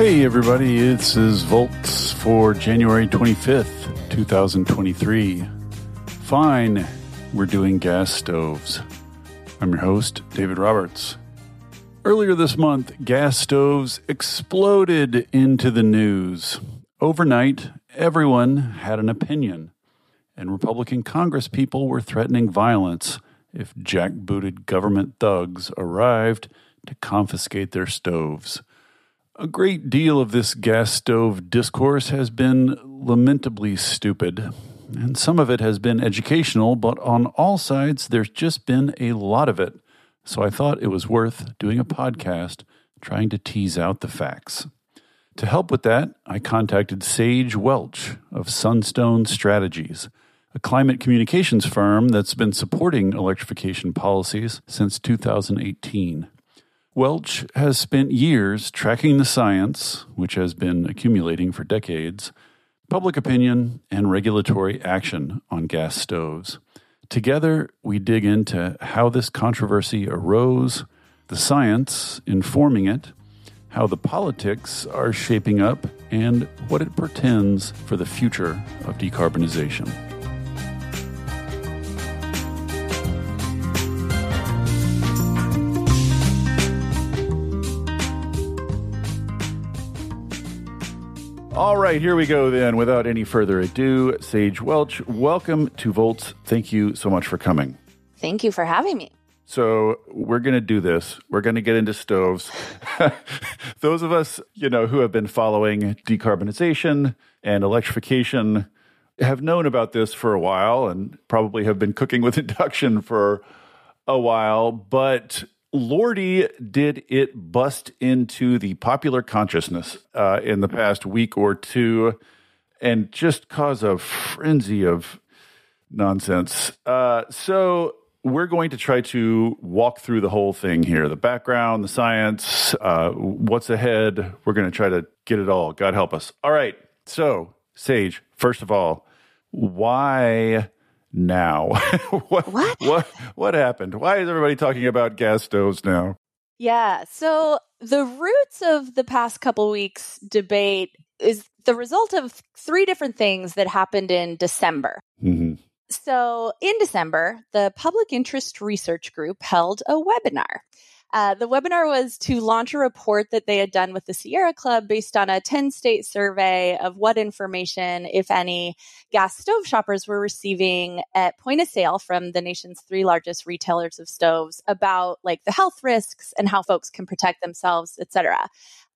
Hey, everybody, this is Volts for January 25th, 2023. Fine, we're doing gas stoves. I'm your host, David Roberts. Earlier this month, gas stoves exploded into the news. Overnight, everyone had an opinion, and Republican Congresspeople were threatening violence if jackbooted government thugs arrived to confiscate their stoves. A great deal of this gas stove discourse has been lamentably stupid, and some of it has been educational, but on all sides, there's just been a lot of it. So I thought it was worth doing a podcast trying to tease out the facts. To help with that, I contacted Sage Welch of Sunstone Strategies, a climate communications firm that's been supporting electrification policies since 2018. Welch has spent years tracking the science, which has been accumulating for decades, public opinion, and regulatory action on gas stoves. Together, we dig into how this controversy arose, the science informing it, how the politics are shaping up, and what it portends for the future of decarbonization. All right, here we go then. Without any further ado, Sage Welch, welcome to Volts. Thank you so much for coming. Thank you for having me. So, we're going to do this. We're going to get into stoves. Those of us, you know, who have been following decarbonization and electrification have known about this for a while and probably have been cooking with induction for a while, but Lordy, did it bust into the popular consciousness uh, in the past week or two and just cause a frenzy of nonsense? Uh, so, we're going to try to walk through the whole thing here the background, the science, uh, what's ahead. We're going to try to get it all. God help us. All right. So, Sage, first of all, why now? what, what? What what happened? Why is everybody talking about gas stoves now? Yeah. So the roots of the past couple weeks debate is the result of three different things that happened in December. Mm-hmm. So in December, the Public Interest Research Group held a webinar. Uh, the webinar was to launch a report that they had done with the Sierra Club based on a 10 state survey of what information, if any, gas stove shoppers were receiving at point of sale from the nation's three largest retailers of stoves about like the health risks and how folks can protect themselves, et cetera.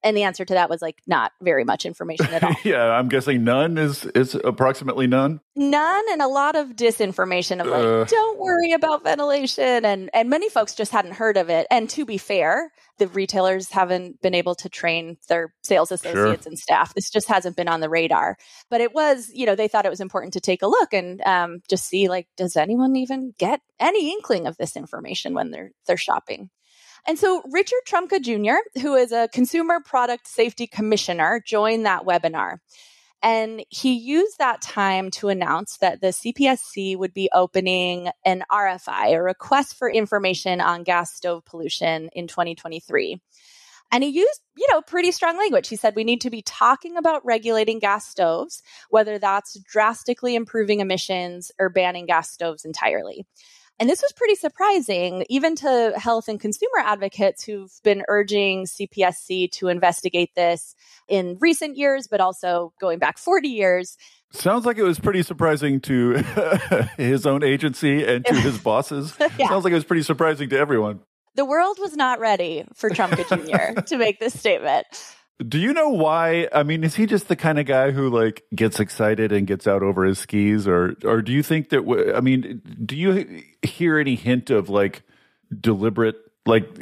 And the answer to that was like not very much information at all. yeah, I'm guessing none is is approximately none. None and a lot of disinformation of like, uh, don't worry about ventilation and and many folks just hadn't heard of it. And to be fair, the retailers haven't been able to train their sales associates sure. and staff. This just hasn't been on the radar. But it was, you know, they thought it was important to take a look and um, just see like, does anyone even get any inkling of this information when they're they're shopping? And so Richard Trumka Jr., who is a consumer product safety commissioner, joined that webinar. And he used that time to announce that the CPSC would be opening an RFI, a request for information on gas stove pollution in 2023. And he used, you know, pretty strong language. He said we need to be talking about regulating gas stoves, whether that's drastically improving emissions or banning gas stoves entirely. And this was pretty surprising, even to health and consumer advocates who've been urging CPSC to investigate this in recent years, but also going back 40 years. Sounds like it was pretty surprising to his own agency and to his bosses. yeah. Sounds like it was pretty surprising to everyone. The world was not ready for Trumka Jr. to make this statement. Do you know why? I mean, is he just the kind of guy who like gets excited and gets out over his skis, or or do you think that? I mean, do you hear any hint of like deliberate like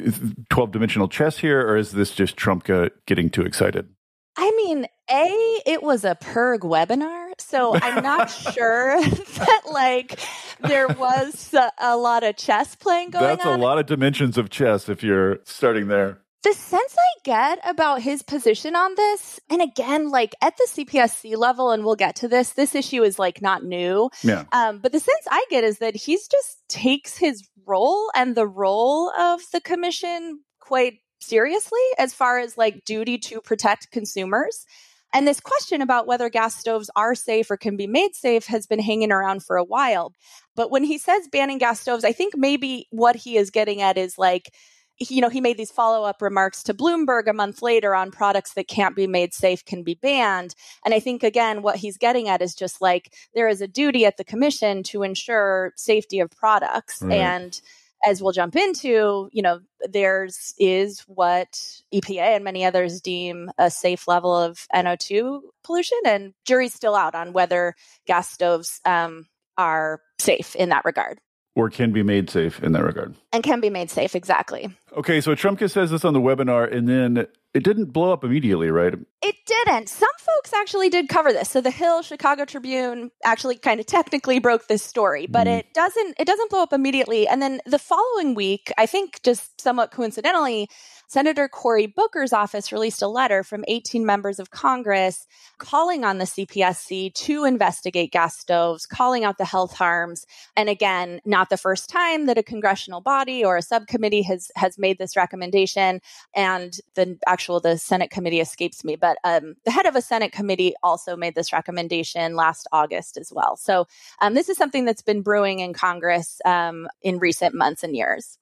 twelve dimensional chess here, or is this just Trumka getting too excited? I mean, a it was a PIRG webinar, so I'm not sure that like there was a, a, lot of chess playing going That's on. That's a lot of dimensions of chess if you're starting there the sense I get about his position on this, and again, like at the CPSC level, and we'll get to this, this issue is like not new. Yeah. Um, but the sense I get is that he's just takes his role and the role of the commission quite seriously as far as like duty to protect consumers. And this question about whether gas stoves are safe or can be made safe has been hanging around for a while. But when he says banning gas stoves, I think maybe what he is getting at is like, you know, he made these follow up remarks to Bloomberg a month later on products that can't be made safe can be banned. And I think, again, what he's getting at is just like there is a duty at the commission to ensure safety of products. Right. And as we'll jump into, you know, there's is what EPA and many others deem a safe level of NO2 pollution, and jury's still out on whether gas stoves um, are safe in that regard or can be made safe in that regard. And can be made safe, exactly. Okay, so Trumka says this on the webinar, and then it didn't blow up immediately, right? It didn't. Some folks actually did cover this. So the Hill, Chicago Tribune actually kind of technically broke this story, but mm. it doesn't it doesn't blow up immediately. And then the following week, I think just somewhat coincidentally, Senator Cory Booker's office released a letter from 18 members of Congress calling on the CPSC to investigate gas stoves, calling out the health harms. And again, not the first time that a congressional body or a subcommittee has has made this recommendation. And the actual the Senate committee escapes me, but um, the head of a Senate committee also made this recommendation last August as well. So um, this is something that's been brewing in Congress um, in recent months and years.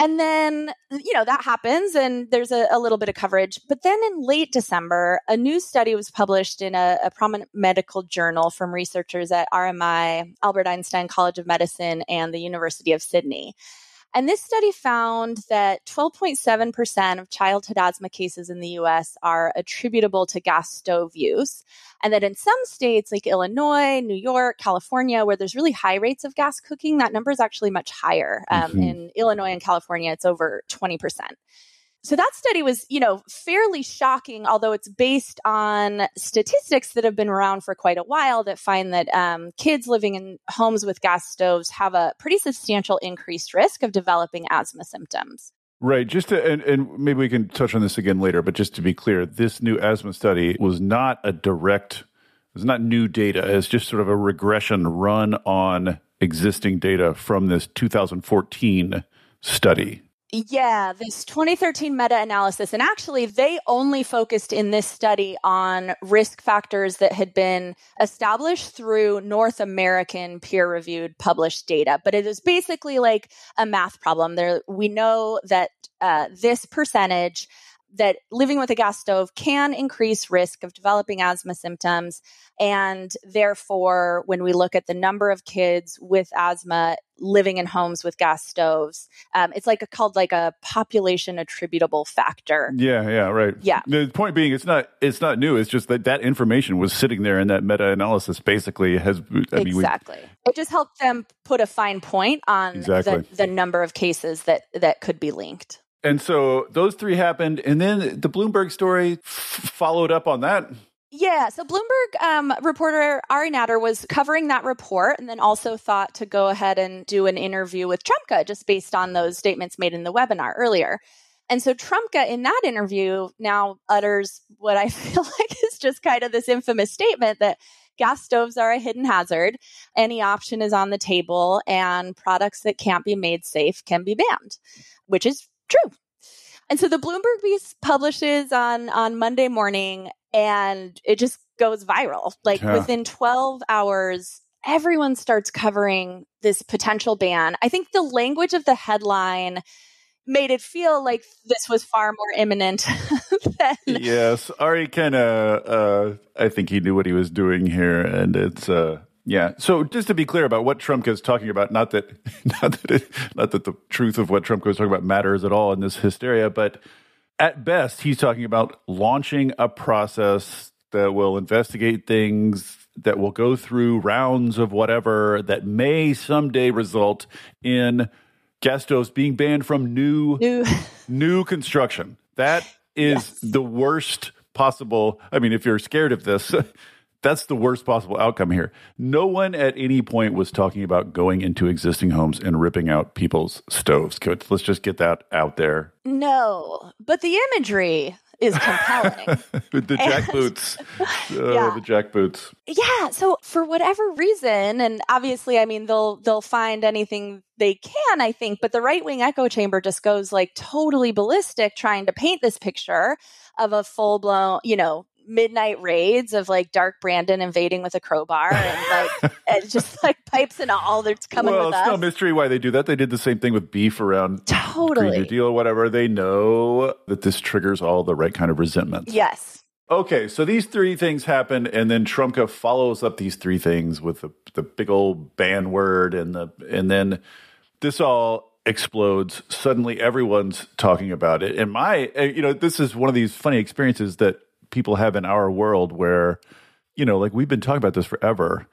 And then, you know, that happens and there's a, a, little bit of coverage. But then in late December, a new study was published in a, a, prominent medical journal from researchers at RMI, Albert Einstein College of Medicine, and the University of Sydney. And this study found that 12.7% of childhood asthma cases in the US are attributable to gas stove use. And that in some states like Illinois, New York, California, where there's really high rates of gas cooking, that number is actually much higher. Um, mm-hmm. In Illinois and California, it's over 20%. So that study was, you know, fairly shocking, although it's based on statistics that have been around for quite a while that find that um, kids living in homes with gas stoves have a pretty substantial increased risk of developing asthma symptoms. Right. Just to, and, and maybe we can touch on this again later, but just to be clear, this new asthma study was not a direct, it's not new data. It's just sort of a regression run on existing data from this 2014 study. Yeah, this 2013 meta analysis. And actually, they only focused in this study on risk factors that had been established through North American peer reviewed published data. But it is basically like a math problem. There, we know that uh, this percentage that living with a gas stove can increase risk of developing asthma symptoms. And therefore, when we look at the number of kids with asthma living in homes with gas stoves, um, it's like a, called like a population attributable factor. Yeah, yeah, right. Yeah. The point being, it's not it's not new. It's just that that information was sitting there in that meta analysis. Basically, has I exactly. We, it just helped them put a fine point on exactly. the, the number of cases that that could be linked. And so those three happened, and then the Bloomberg story f- followed up on that. Yeah, so Bloomberg um, reporter Ari Natter was covering that report and then also thought to go ahead and do an interview with Trumka just based on those statements made in the webinar earlier. And so Trumka in that interview now utters what I feel like is just kind of this infamous statement that gas stoves are a hidden hazard. Any option is on the table, and products that can't be made safe can be banned, which is true. And so the Bloomberg piece publishes on on Monday morning and it just goes viral. Like yeah. within 12 hours everyone starts covering this potential ban. I think the language of the headline made it feel like this was far more imminent than Yes, Ari kind of uh I think he knew what he was doing here and it's uh yeah. So just to be clear about what Trump is talking about, not that, not that, it, not that the truth of what Trump was talking about matters at all in this hysteria, but at best, he's talking about launching a process that will investigate things that will go through rounds of whatever that may someday result in gas stoves being banned from new new, new construction. That is yes. the worst possible. I mean, if you're scared of this, that's the worst possible outcome here. No one at any point was talking about going into existing homes and ripping out people's stoves. Let's just get that out there. No, but the imagery is compelling. the jack boots. Uh, yeah. The jack boots. Yeah. So for whatever reason, and obviously, I mean, they'll they'll find anything they can, I think, but the right wing echo chamber just goes like totally ballistic trying to paint this picture of a full blown, you know, midnight raids of like Dark Brandon invading with a crowbar and like and just like pipes and all that's coming well, with it's us. no mystery why they do that. They did the same thing with beef around totally Green New Deal or whatever. They know that this triggers all the right kind of resentment. Yes. Okay, so these three things happen, and then Trumka follows up these three things with the, the big old ban word, and the and then this all explodes. Suddenly, everyone's talking about it. And my, you know, this is one of these funny experiences that people have in our world where, you know, like we've been talking about this forever.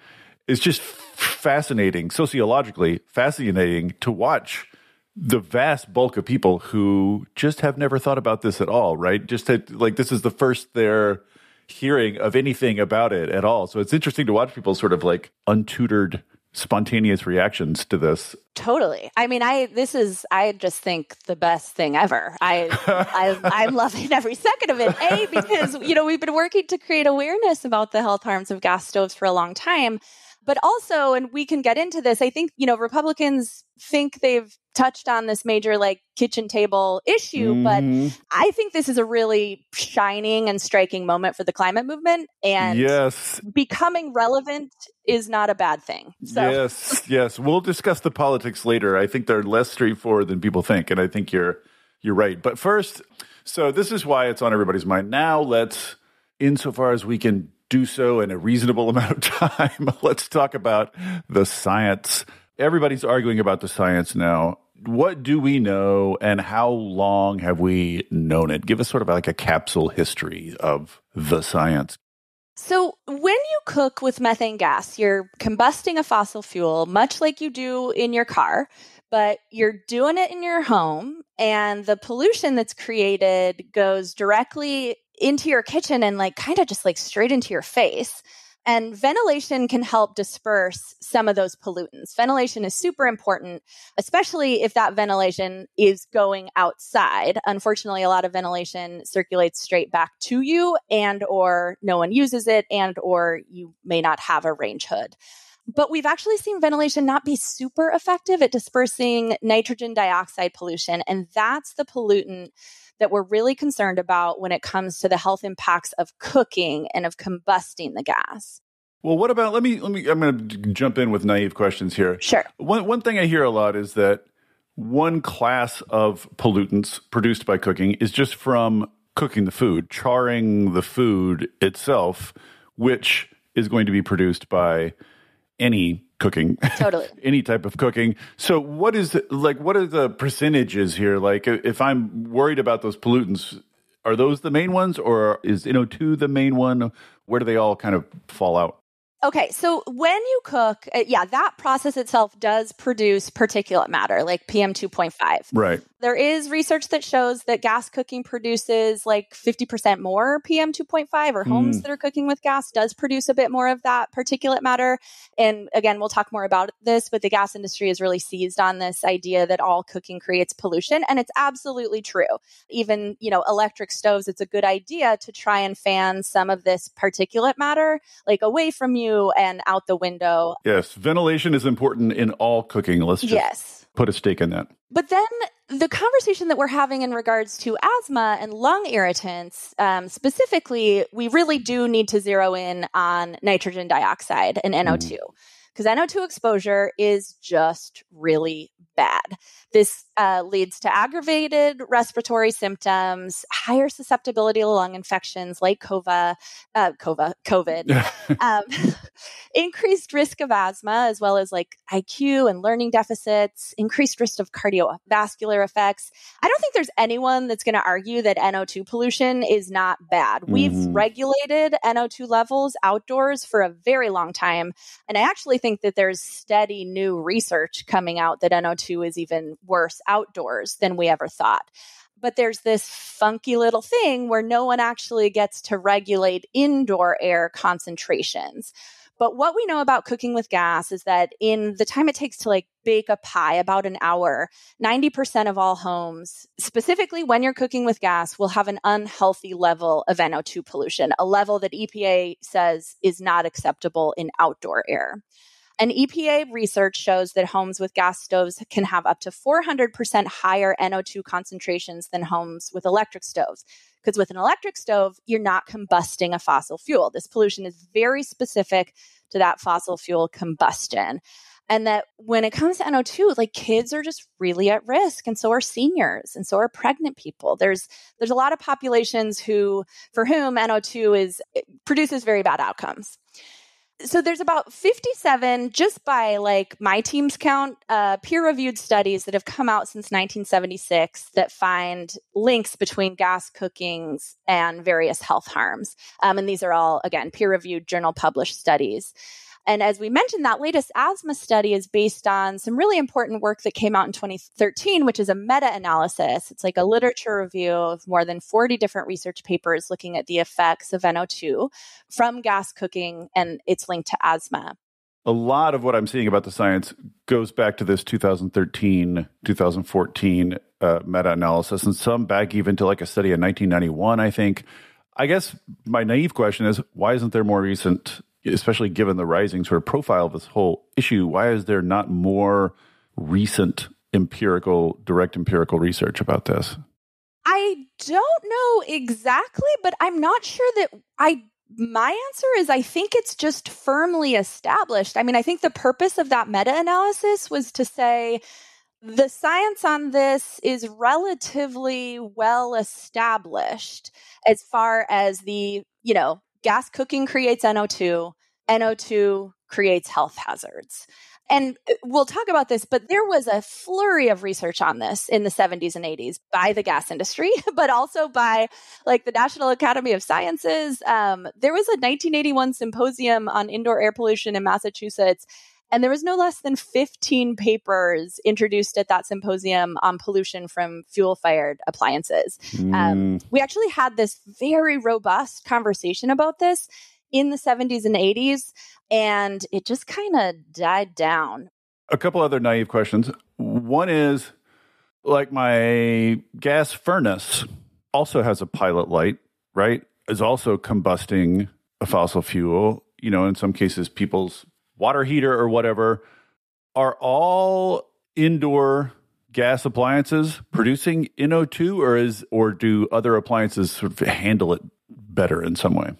It's just fascinating, sociologically fascinating to watch the vast bulk of people who just have never thought about this at all, right? Just like this is the first they're hearing of anything about it at all. So it's interesting to watch people sort of like untutored spontaneous reactions to this. Totally. I mean, I this is I just think the best thing ever. I, I I'm loving every second of it. A because you know we've been working to create awareness about the health harms of gas stoves for a long time. But also, and we can get into this, I think, you know, Republicans think they've touched on this major like kitchen table issue, mm-hmm. but I think this is a really shining and striking moment for the climate movement. And yes, becoming relevant is not a bad thing. So. Yes, yes. We'll discuss the politics later. I think they're less straightforward than people think, and I think you're you're right. But first, so this is why it's on everybody's mind. Now let's insofar as we can do so in a reasonable amount of time, let's talk about the science. Everybody's arguing about the science now. What do we know and how long have we known it? Give us sort of like a capsule history of the science. So, when you cook with methane gas, you're combusting a fossil fuel, much like you do in your car, but you're doing it in your home, and the pollution that's created goes directly into your kitchen and like kind of just like straight into your face. And ventilation can help disperse some of those pollutants. Ventilation is super important, especially if that ventilation is going outside. Unfortunately, a lot of ventilation circulates straight back to you and or no one uses it and or you may not have a range hood. But we've actually seen ventilation not be super effective at dispersing nitrogen dioxide pollution and that's the pollutant that we're really concerned about when it comes to the health impacts of cooking and of combusting the gas. Well, what about let me let me I'm going to jump in with naive questions here. Sure. One one thing I hear a lot is that one class of pollutants produced by cooking is just from cooking the food, charring the food itself, which is going to be produced by any cooking. Totally. Any type of cooking. So what is like what are the percentages here? Like if i'm worried about those pollutants are those the main ones or is no2 the main one? Where do they all kind of fall out Okay, so when you cook, uh, yeah, that process itself does produce particulate matter like PM 2.5. Right. There is research that shows that gas cooking produces like 50% more PM 2.5 or homes mm. that are cooking with gas does produce a bit more of that particulate matter. And again, we'll talk more about this, but the gas industry is really seized on this idea that all cooking creates pollution and it's absolutely true. Even, you know, electric stoves, it's a good idea to try and fan some of this particulate matter like away from you and out the window. Yes, ventilation is important in all cooking. Let's just yes. put a stake in that. But then the conversation that we're having in regards to asthma and lung irritants, um, specifically, we really do need to zero in on nitrogen dioxide and NO2 because mm. NO2 exposure is just really bad. This uh, leads to aggravated respiratory symptoms, higher susceptibility to lung infections like COVA, uh, COVA, COVID, um, increased risk of asthma, as well as like IQ and learning deficits, increased risk of cardiovascular effects. I don't think there's anyone that's going to argue that NO2 pollution is not bad. Mm-hmm. We've regulated NO2 levels outdoors for a very long time. And I actually think that there's steady new research coming out that NO2 is even worse outdoors than we ever thought. But there's this funky little thing where no one actually gets to regulate indoor air concentrations. But what we know about cooking with gas is that in the time it takes to like bake a pie, about an hour, 90% of all homes, specifically when you're cooking with gas, will have an unhealthy level of NO2 pollution, a level that EPA says is not acceptable in outdoor air. And EPA research shows that homes with gas stoves can have up to 400% higher NO2 concentrations than homes with electric stoves. Because with an electric stove, you're not combusting a fossil fuel. This pollution is very specific to that fossil fuel combustion. And that when it comes to NO2, like kids are just really at risk. And so are seniors and so are pregnant people. There's there's a lot of populations who for whom NO2 is produces very bad outcomes so there's about 57 just by like my team's count uh, peer-reviewed studies that have come out since 1976 that find links between gas cookings and various health harms. Um, and these are all again peer-reviewed journal published studies and as we mentioned, that latest asthma study is based on some really important work that came out in 2013, which is a meta analysis. It's like a literature review of more than 40 different research papers looking at the effects of NO2 from gas cooking and its link to asthma. A lot of what I'm seeing about the science goes back to this 2013, 2014 uh, meta analysis, and some back even to like a study in 1991, I think. I guess my naive question is why isn't there more recent especially given the rising sort of profile of this whole issue, why is there not more recent empirical, direct empirical research about this? I don't know exactly, but I'm not sure that I my answer is I think it's just firmly established. I mean, I think the purpose of that meta analysis was to say the science on this is relatively well established as far as the, you know, gas cooking creates NO2, NO2 creates health hazards. And uh, we'll talk about this, but there was a flurry of research on this in the 70s and 80s by the gas industry, but also by like the National Academy of Sciences. Um, there was a 1981 symposium on indoor air pollution in Massachusetts, and there was no less than 15 papers introduced at that symposium on pollution from fuel fired appliances. Mm. Um, we actually had this very robust conversation about this in the 70s and 80s, and it just kind of died down. A couple other naive questions. One is like my gas furnace also has a pilot light, right? Is also combusting a fossil fuel. You know, in some cases, people's water heater or whatever, are all indoor gas appliances producing NO2 or is or do other appliances sort of handle it better in some way?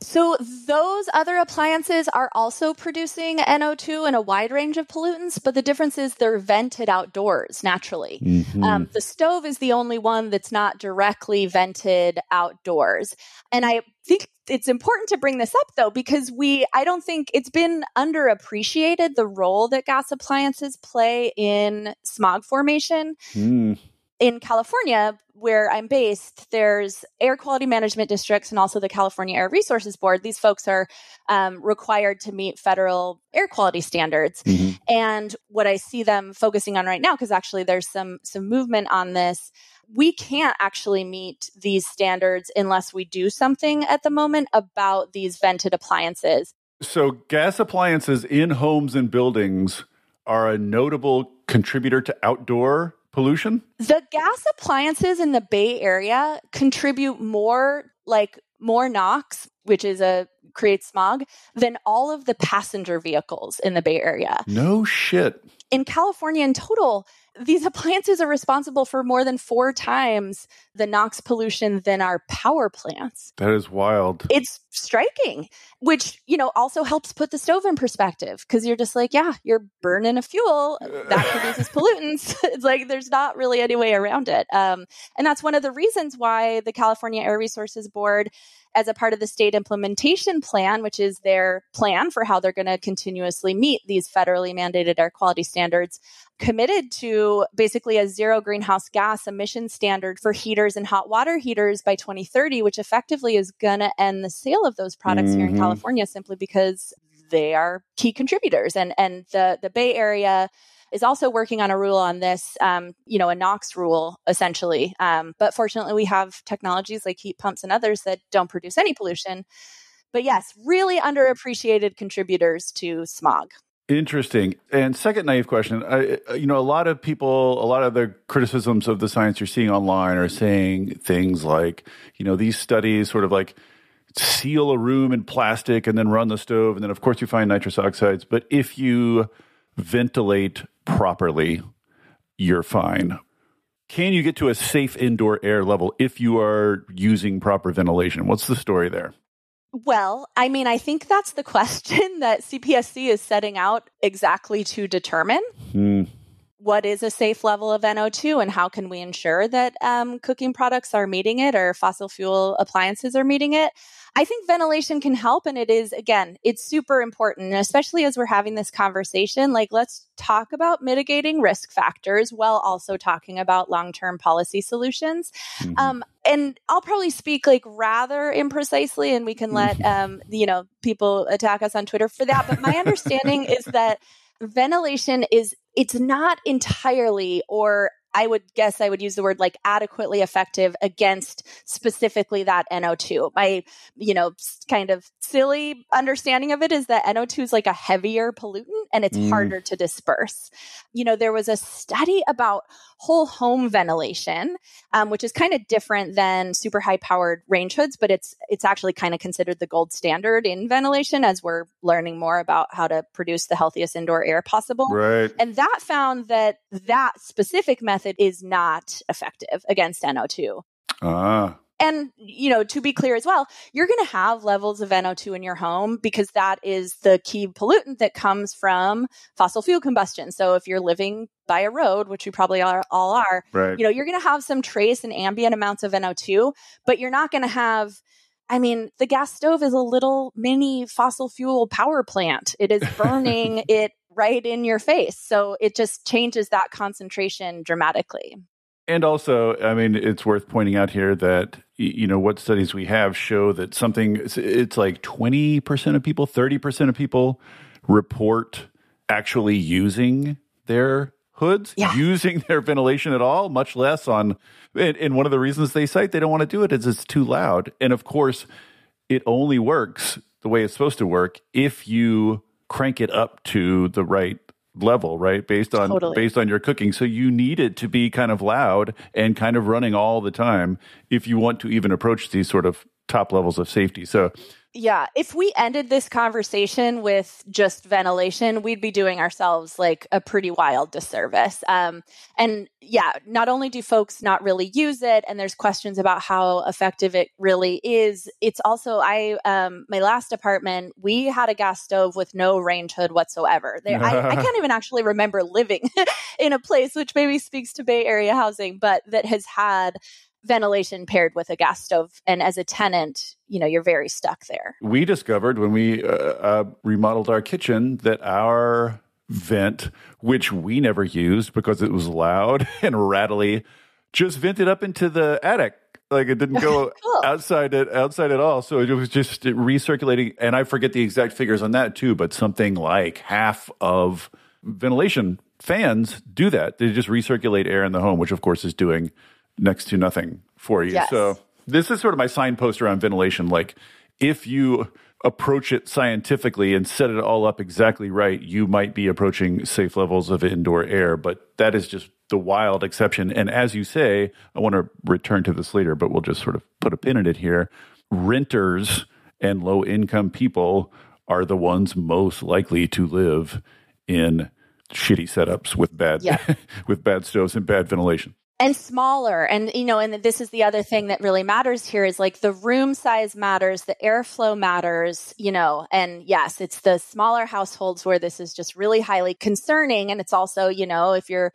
So those other appliances are also producing NO2 and a wide range of pollutants, but the difference is they're vented outdoors naturally. Mm-hmm. Um, the stove is the only one that's not directly vented outdoors. And I think it's important to bring this up though, because we, I don't think it's been underappreciated the role that gas appliances play in smog formation. Mm in California, where I'm based, there's air quality management districts and also the California Air Resources Board. These folks are um, required to meet federal air quality standards. Mm-hmm. And what I see them focusing on right now, because actually there's some some movement on this, we can't actually meet these standards unless we do something at the moment about these vented appliances. So gas appliances in homes and buildings are a notable contributor to outdoor pollution? The gas appliances in the Bay Area contribute more like more NOx, which is a creates smog, than all of the passenger vehicles in the Bay Area. No shit. In California in total, these appliances are responsible for more than four times the NOx pollution than our power plants. That is wild. It's striking, which, you know, also helps put the stove in perspective because you're just like, yeah, you're burning a fuel that produces pollutants. it's like there's not really any way around it. Um, and that's one of the reasons why the California Air Resources Board as a part of the state implementation plan, which is their plan for how they're going to continuously meet these federally mandated air quality standards, committed to basically a zero greenhouse gas emission standard for heaters and hot water heaters by 2030, which effectively is going to end the sale of those products mm-hmm. here in mm-hmm. California simply because they are key contributors. And, and the, the Bay Area is also working on a rule on this, um, you know, a NOx rule essentially. Um, but fortunately, we have technologies like heat pumps and others that don't produce any pollution. But yes, really underappreciated contributors to smog. Interesting. And second naive question, I, uh, you know, a lot of people, a lot of the criticisms of the science you're seeing online are saying things like, you know, these studies sort of like seal a room in plastic and then run the stove, and then of course you find nitrous oxides. But if you ventilate properly, you're fine. Can you get to a safe indoor air level if you are using proper ventilation? What's the story there? Well, I mean, I think that's the question that CPSC is setting out exactly to determine. Hmm. What is a safe level of NO2 and how can we ensure that um, cooking products are meeting it or fossil fuel appliances are meeting it? I think ventilation can help. And it is, again, it's super important. And especially as we're having this conversation, like let's talk about mitigating risk factors while also talking about long term policy solutions. Mm-hmm. Um, and I'll probably speak like rather imprecisely, and we can let, mm-hmm. um, you know, people attack us on Twitter for that. But my understanding is that ventilation is it's not entirely or I would guess I would use the word like adequately effective against specifically that NO2. My, you know, kind of silly understanding of it is that NO2 is like a heavier pollutant and it's mm. harder to disperse. You know, there was a study about whole home ventilation, um, which is kind of different than super high powered range hoods, but it's it's actually kind of considered the gold standard in ventilation as we're learning more about how to produce the healthiest indoor air possible. Right. And that found that that specific method is not effective against NO2. Ah and you know to be clear as well you're going to have levels of no2 in your home because that is the key pollutant that comes from fossil fuel combustion so if you're living by a road which we probably are, all are right. you know you're going to have some trace and ambient amounts of no2 but you're not going to have I mean, the gas stove is a little mini fossil fuel power plant. It is burning it right in your face. So it just changes that concentration dramatically. And also, I mean, it's worth pointing out here that you know what studies we have show that something it's like 20% of people, 30% of people report actually using their hoods, yeah. using their ventilation at all, much less on and, and one of the reasons they cite they don't want to do it is it's too loud. And of course, it only works the way it's supposed to work if you crank it up to the right level, right? Based on totally. based on your cooking. So you need it to be kind of loud and kind of running all the time if you want to even approach these sort of top levels of safety. So yeah, if we ended this conversation with just ventilation, we'd be doing ourselves like a pretty wild disservice. Um, and yeah, not only do folks not really use it, and there's questions about how effective it really is. It's also I um, my last apartment we had a gas stove with no range hood whatsoever. There, I, I can't even actually remember living in a place which maybe speaks to Bay Area housing, but that has had ventilation paired with a gas stove. And as a tenant, you know, you're very stuck there. We discovered when we uh, uh, remodeled our kitchen that our vent, which we never used because it was loud and rattly, just vented up into the attic. Like it didn't go cool. outside it outside at all. So it was just recirculating. And I forget the exact figures on that too, but something like half of ventilation fans do that. They just recirculate air in the home, which of course is doing next to nothing for you. Yes. So this is sort of my signpost around ventilation. Like if you approach it scientifically and set it all up exactly right, you might be approaching safe levels of indoor air. But that is just the wild exception. And as you say, I want to return to this later, but we'll just sort of put a pin in it here. Renters and low income people are the ones most likely to live in shitty setups with bad yeah. with bad stoves and bad ventilation and smaller and you know and this is the other thing that really matters here is like the room size matters the airflow matters you know and yes it's the smaller households where this is just really highly concerning and it's also you know if you're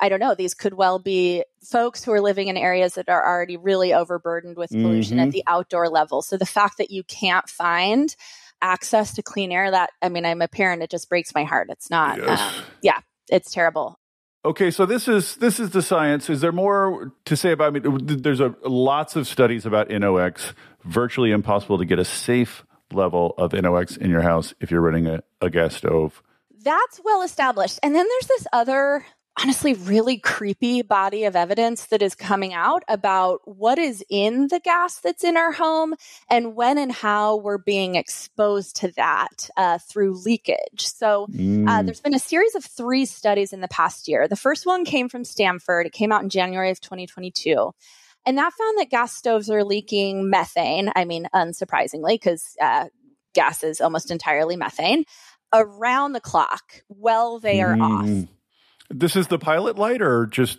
I don't know, these could well be folks who are living in areas that are already really overburdened with pollution mm-hmm. at the outdoor level. So the fact that you can't find access to clean air, that, I mean, I'm a parent, it just breaks my heart. It's not, yes. um, yeah, it's terrible. Okay, so this is this is the science. Is there more to say about? I mean, there's a, lots of studies about NOx. Virtually impossible to get a safe level of NOx in your house if you're running a, a gas stove. That's well established. And then there's this other honestly really creepy body of evidence that is coming out about what is in the gas that's in our home and when and how we're being exposed to that uh, through leakage. So uh, mm. uh, there's been a series of three studies in the past year. The first one came from Stanford. It came out in January of 2022. And that found that gas stoves are leaking methane. I mean, unsurprisingly, because uh, gas is almost entirely methane around the clock while they are mm. off. This is the pilot light or just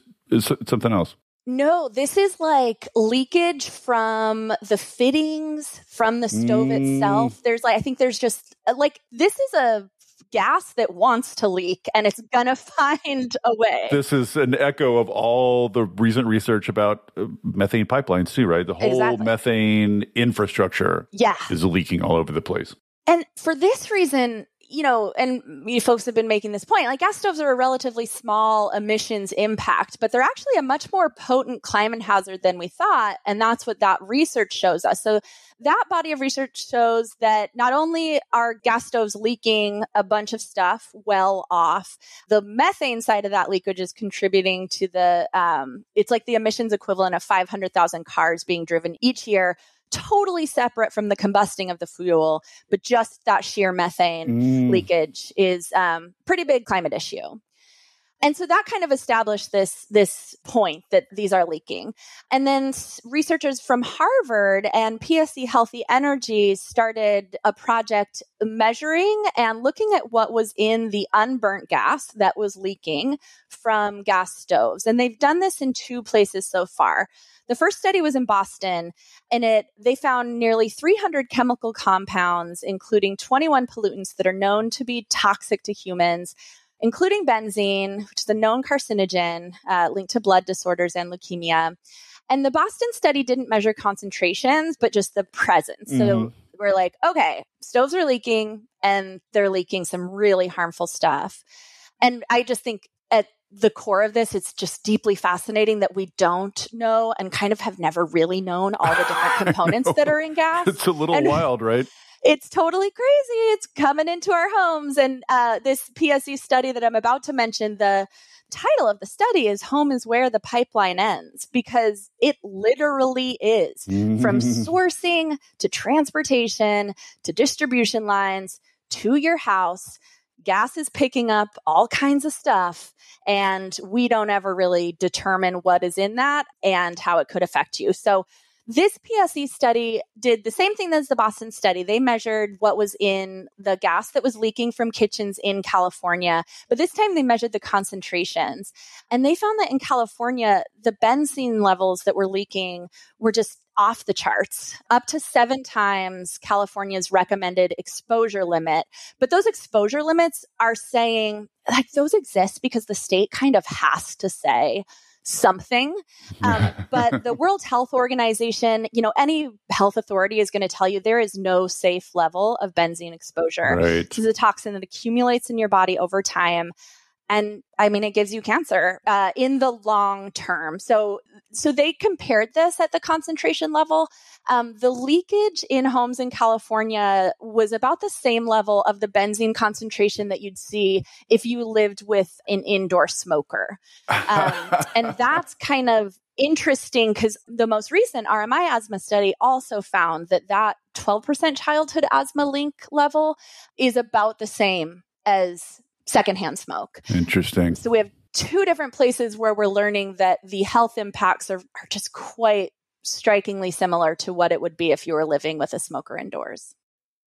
something else? No, this is like leakage from the fittings, from the stove mm. itself. There's like, I think there's just like, this is a gas that wants to leak and it's going to find a way. This is an echo of all the recent research about uh, methane pipelines, too, right? The whole exactly. methane infrastructure yeah. is leaking all over the place. And for this reason, you know, and you folks have been making this point, like gas stoves are a relatively small emissions impact, but they're actually a much more potent climate hazard than we thought. And that's what that research shows us. So that body of research shows that not only are gas stoves leaking a bunch of stuff well off, the methane side of that leakage is contributing to the, um, it's like the emissions equivalent of 500,000 cars being driven each year totally separate from the combusting of the fuel, but just that sheer methane mm. leakage is um, pretty big climate issue. And so that kind of established this this point that these are leaking. And then researchers from Harvard and PSE Healthy Energy started a project measuring and looking at what was in the unburnt gas that was leaking from gas stoves. And they've done this in two places so far. The first study was in Boston, and it they found nearly 300 chemical compounds, including 21 pollutants that are known to be toxic to humans including benzene, which is a known carcinogen uh, linked to blood disorders and leukemia. And the Boston study didn't measure concentrations, but just the presence. Mm-hmm. So we're like, okay, stoves are leaking and they're leaking some really harmful stuff. And I just think at the core of this, it's just deeply fascinating that we don't know and kind of have never really known all the different components that are in gas. It's a little and, wild, right? It's totally crazy. It's coming into our homes. And uh, this PSE study that I'm about to mention, the title of the study is Home is Where the Pipeline Ends, because it literally is from sourcing to transportation to distribution lines to your house gas is picking up all kinds of stuff and we don't ever really determine what is in that and how it could affect you. So this PSE study did the same thing as the Boston study. They measured what was in the gas that was leaking from kitchens in California, but this time they measured the concentrations. And they found that in California, the benzene levels that were leaking were just off the charts, up to seven times California's recommended exposure limit. But those exposure limits are saying, like, those exist because the state kind of has to say, something. Um, but the World Health Organization, you know, any health authority is going to tell you there is no safe level of benzene exposure. Right. This is a toxin that accumulates in your body over time and I mean, it gives you cancer uh, in the long term. So, so they compared this at the concentration level. Um, the leakage in homes in California was about the same level of the benzene concentration that you'd see if you lived with an indoor smoker, um, and that's kind of interesting because the most recent RMI asthma study also found that that 12% childhood asthma link level is about the same as secondhand smoke. Interesting. So we have two different places where we're learning that the health impacts are, are just quite strikingly similar to what it would be if you were living with a smoker indoors.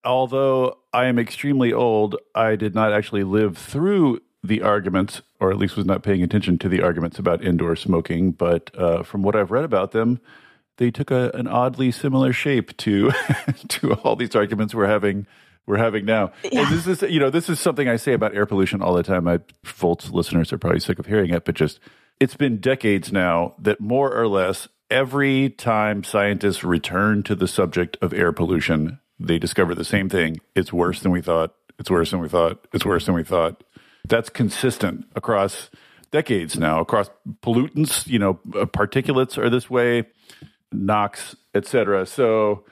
Although I am extremely old, I did not actually live through the arguments, or at least was not paying attention to the arguments about indoor smoking. But uh, from what I've read about them, they took a, an oddly similar shape to to all these arguments we're having we're having now. Yeah. And this is, you know, this is something I say about air pollution all the time. My Volts listeners are probably sick of hearing it, but just it's been decades now that more or less every time scientists return to the subject of air pollution, they discover the same thing. It's worse than we thought. It's worse than we thought. It's worse than we thought. That's consistent across decades now, across pollutants, you know, uh, particulates are this way, NOx, etc. So,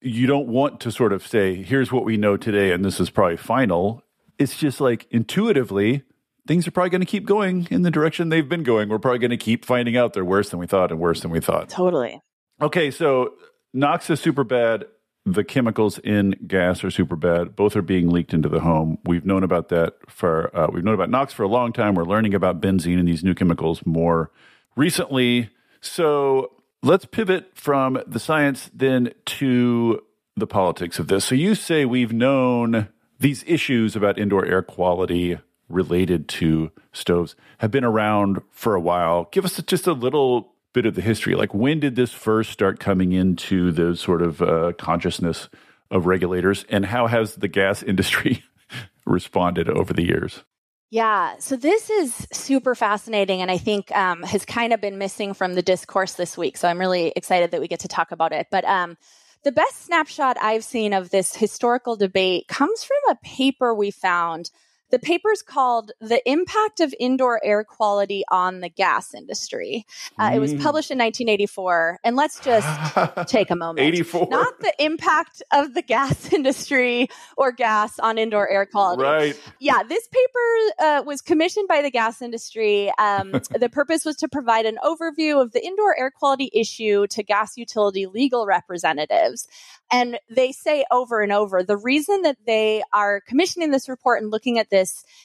you don't want to sort of say, here's what we know today, and this is probably final. It's just like intuitively, things are probably going to keep going in the direction they've been going. We're probably going to keep finding out they're worse than we thought and worse than we thought. Totally. Okay, so NOx is super bad. The chemicals in gas are super bad. Both are being leaked into the home. We've known about that for uh, we've known about NOx for a long time. We're learning about benzene and these new chemicals more recently. So let's pivot from the science then to the politics of this. So you say we've known these issues about indoor air quality related to stoves have been around for a while. Give us just a little bit of the history. Like, when did this first start coming into the sort of uh, consciousness of regulators, and how has the gas industry responded over the years? Yeah, so this is super fascinating, and I think um, has kind of been missing from the discourse this week. So I'm really excited that we get to talk about it. But um, the best snapshot I've seen of this historical debate comes from a paper we found the paper's called The Impact of Indoor Air Quality on the Gas Industry. Uh, mm. It was mm. published in 1984. And let's just take a moment. 84. Not the impact of the gas industry or gas on indoor air quality. Right. Yeah, this paper uh, was commissioned by the gas industry. Um, the purpose was to provide an overview of the indoor air quality issue to gas utility legal representatives. And they say over and over the reason that they are commissioning this report and looking at this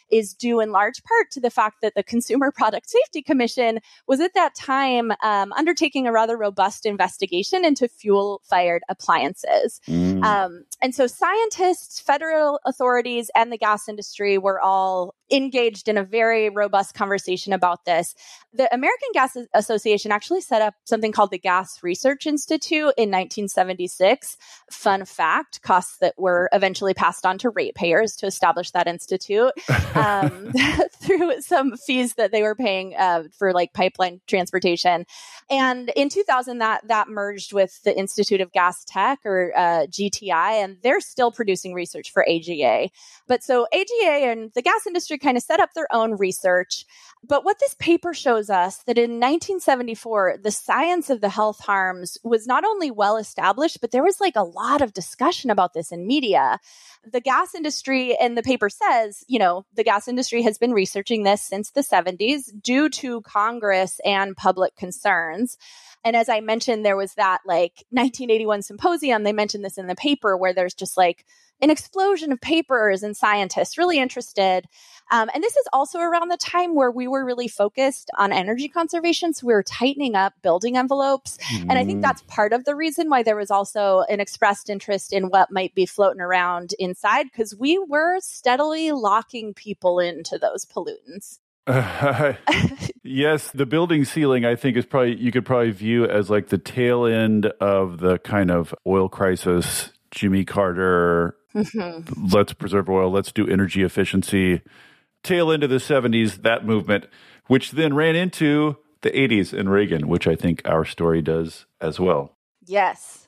is due in large part to the fact that the Consumer Product Safety Commission was at that time um, undertaking a rather robust investigation into fuel fired appliances. Mm. Um, and so scientists, federal authorities, and the gas industry were all engaged in a very robust conversation about this. The American Gas Association actually set up something called the Gas Research Institute in 1976. Fun fact costs that were eventually passed on to ratepayers to establish that institute um, through some fees that they were paying uh, for like pipeline transportation. And in 2000, that, that merged with the Institute of Gas Tech or uh, GTI, and they're still producing research for AGA. But so AGA and the gas industry kind of set up their own research. But what this paper shows us that in 1974, the science of the health harms was not only well established, but there was like a lot of discussion about this in media. The gas industry, and the paper says, you know, the gas industry has been researching this since the 70s due to Congress and public concerns. And as I mentioned, there was that like 1981 symposium. They mentioned this in the paper where there's just like an explosion of papers and scientists really interested. Um, and this is also around the time where we were really focused on energy conservation. So we were tightening up building envelopes. Mm. And I think that's part of the reason why there was also an expressed interest in what might be floating around inside, because we were steadily locking people into those pollutants. Uh, yes, the building sealing, I think, is probably, you could probably view as like the tail end of the kind of oil crisis, Jimmy Carter, mm-hmm. let's preserve oil, let's do energy efficiency tail end of the 70s, that movement, which then ran into the 80s and Reagan, which I think our story does as well. Yes.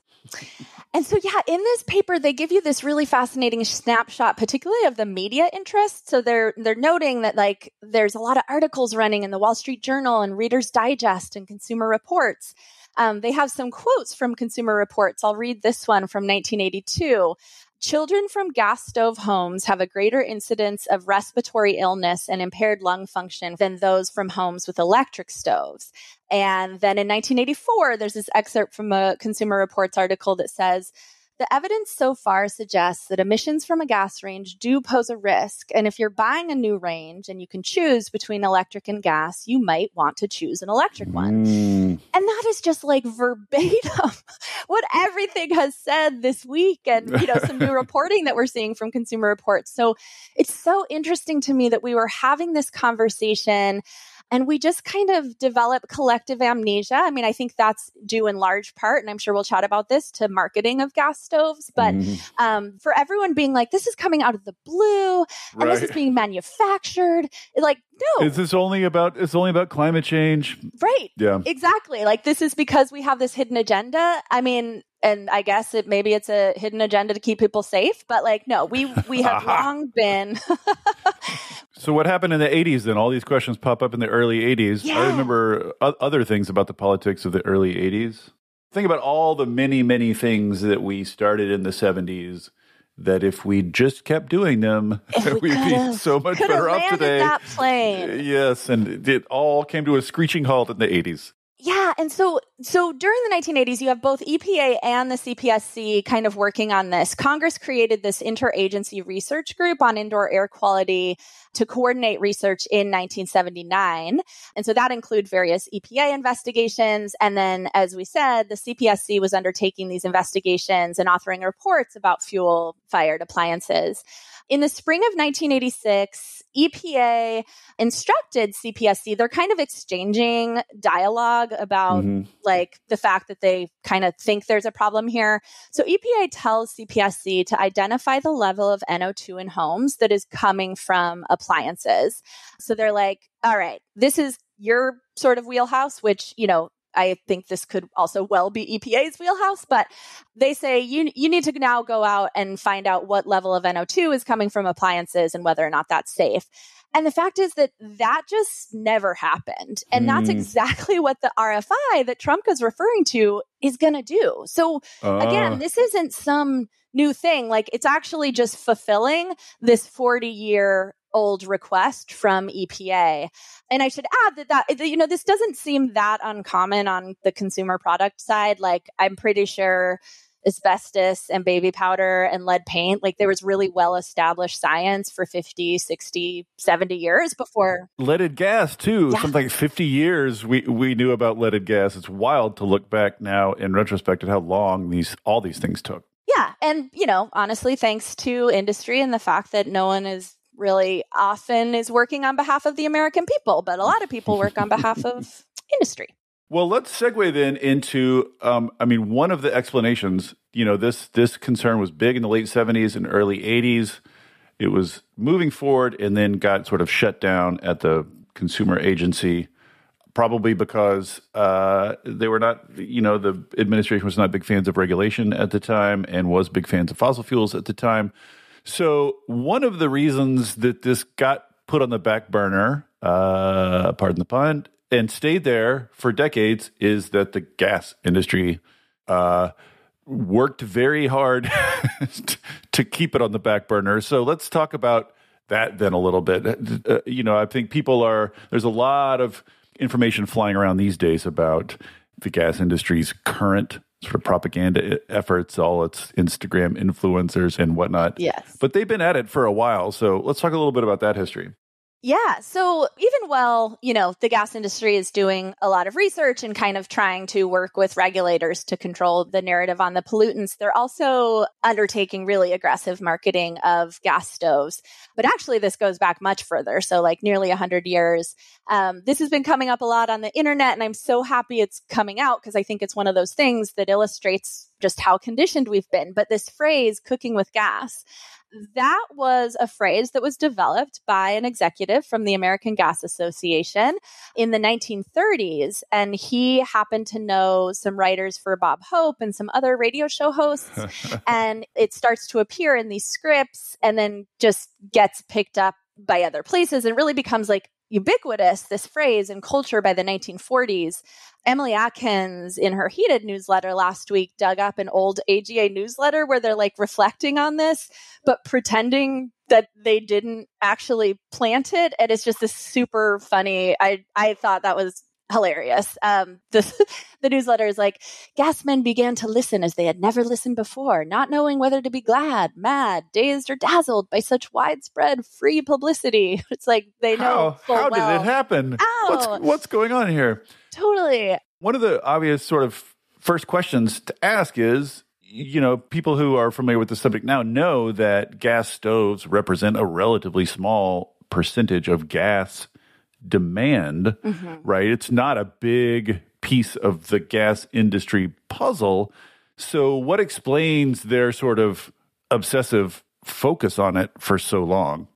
And so, yeah, in this paper, they give you this really fascinating snapshot, particularly of the media interest. So they're they're noting that like there's a lot of articles running in the Wall Street Journal and Reader's Digest and Consumer Reports. Um, they have some quotes from Consumer Reports. I'll read this one from 1982. Children from gas stove homes have a greater incidence of respiratory illness and impaired lung function than those from homes with electric stoves. And then in 1984, there's this excerpt from a Consumer Reports article that says the evidence so far suggests that emissions from a gas range do pose a risk. And if you're buying a new range and you can choose between electric and gas, you might want to choose an electric one. Mm. And that is just like verbatim what everything has said this week and, you know, some new reporting that we're seeing from Consumer Reports. So it's so interesting to me that we were having this conversation and we just kind of develop collective amnesia. I mean, I think that's due in large part, and I'm sure we'll chat about this to marketing of gas stoves. But mm-hmm. um, for everyone being like, this is coming out of the blue and right. this is being manufactured, like, no. Is this only about, it's only about climate change? Right. Yeah. Exactly. Like, this is because we have this hidden agenda. I mean, and I guess it maybe it's a hidden agenda to keep people safe, but like no, we we have long been. so what happened in the '80s? Then all these questions pop up in the early '80s. Yeah. I remember other things about the politics of the early '80s. Think about all the many many things that we started in the '70s that if we just kept doing them, we we'd be so much better off today. That plane. Uh, yes, and it all came to a screeching halt in the 80s. Yeah, and so so during the 1980s, you have both EPA and the CPSC kind of working on this. Congress created this interagency research group on indoor air quality to coordinate research in 1979. And so that include various EPA investigations. And then, as we said, the CPSC was undertaking these investigations and authoring reports about fuel fired appliances. In the spring of 1986, EPA instructed CPSC, they're kind of exchanging dialogue about mm-hmm. like the fact that they kind of think there's a problem here. So EPA tells CPSC to identify the level of NO2 in homes that is coming from appliances. So they're like, all right, this is your sort of wheelhouse, which, you know, I think this could also well be EPA's wheelhouse, but they say you you need to now go out and find out what level of NO2 is coming from appliances and whether or not that's safe. And the fact is that that just never happened. And mm. that's hmm. exactly what the RFI that Trumka is referring to is going to do. So uh. again, this isn't some new thing. Like it's actually just fulfilling this 40 year old request from EPA. And I should add that that you know this doesn't seem that uncommon on the consumer product side. Like I'm pretty sure asbestos and baby powder and lead paint like there was really well established science for 50 60 70 years before leaded gas too yeah. something like 50 years we we knew about leaded gas it's wild to look back now in retrospect at how long these all these things took yeah and you know honestly thanks to industry and the fact that no one is really often is working on behalf of the American people, but a lot of people work on behalf of industry. Well, let's segue then into. Um, I mean, one of the explanations. You know, this this concern was big in the late '70s and early '80s. It was moving forward, and then got sort of shut down at the consumer agency, probably because uh, they were not. You know, the administration was not big fans of regulation at the time, and was big fans of fossil fuels at the time. So, one of the reasons that this got put on the back burner, uh, pardon the pun, and stayed there for decades is that the gas industry uh, worked very hard to keep it on the back burner. So, let's talk about that then a little bit. Uh, you know, I think people are, there's a lot of information flying around these days about the gas industry's current sort of propaganda efforts, all its Instagram influencers and whatnot. Yes. But they've been at it for a while. So let's talk a little bit about that history. Yeah. So even while, you know, the gas industry is doing a lot of research and kind of trying to work with regulators to control the narrative on the pollutants, they're also undertaking really aggressive marketing of gas stoves. But actually, this goes back much further. So, like nearly 100 years. Um, this has been coming up a lot on the internet, and I'm so happy it's coming out because I think it's one of those things that illustrates just how conditioned we've been. But this phrase, cooking with gas, that was a phrase that was developed by an executive from the American Gas Association in the 1930s. And he happened to know some writers for Bob Hope and some other radio show hosts. and it starts to appear in these scripts and then just gets picked up by other places and really becomes like ubiquitous, this phrase in culture by the 1940s. Emily Atkins, in her heated newsletter last week, dug up an old AGA newsletter where they're like reflecting on this, but pretending that they didn't actually plant it. And it's just this super funny. I, I thought that was hilarious. Um, the, the newsletter is like, gasmen began to listen as they had never listened before, not knowing whether to be glad, mad, dazed, or dazzled by such widespread free publicity. It's like they know. How, how well. did it happen? What's, what's going on here? Totally. One of the obvious sort of first questions to ask is you know, people who are familiar with the subject now know that gas stoves represent a relatively small percentage of gas demand, mm-hmm. right? It's not a big piece of the gas industry puzzle. So, what explains their sort of obsessive focus on it for so long?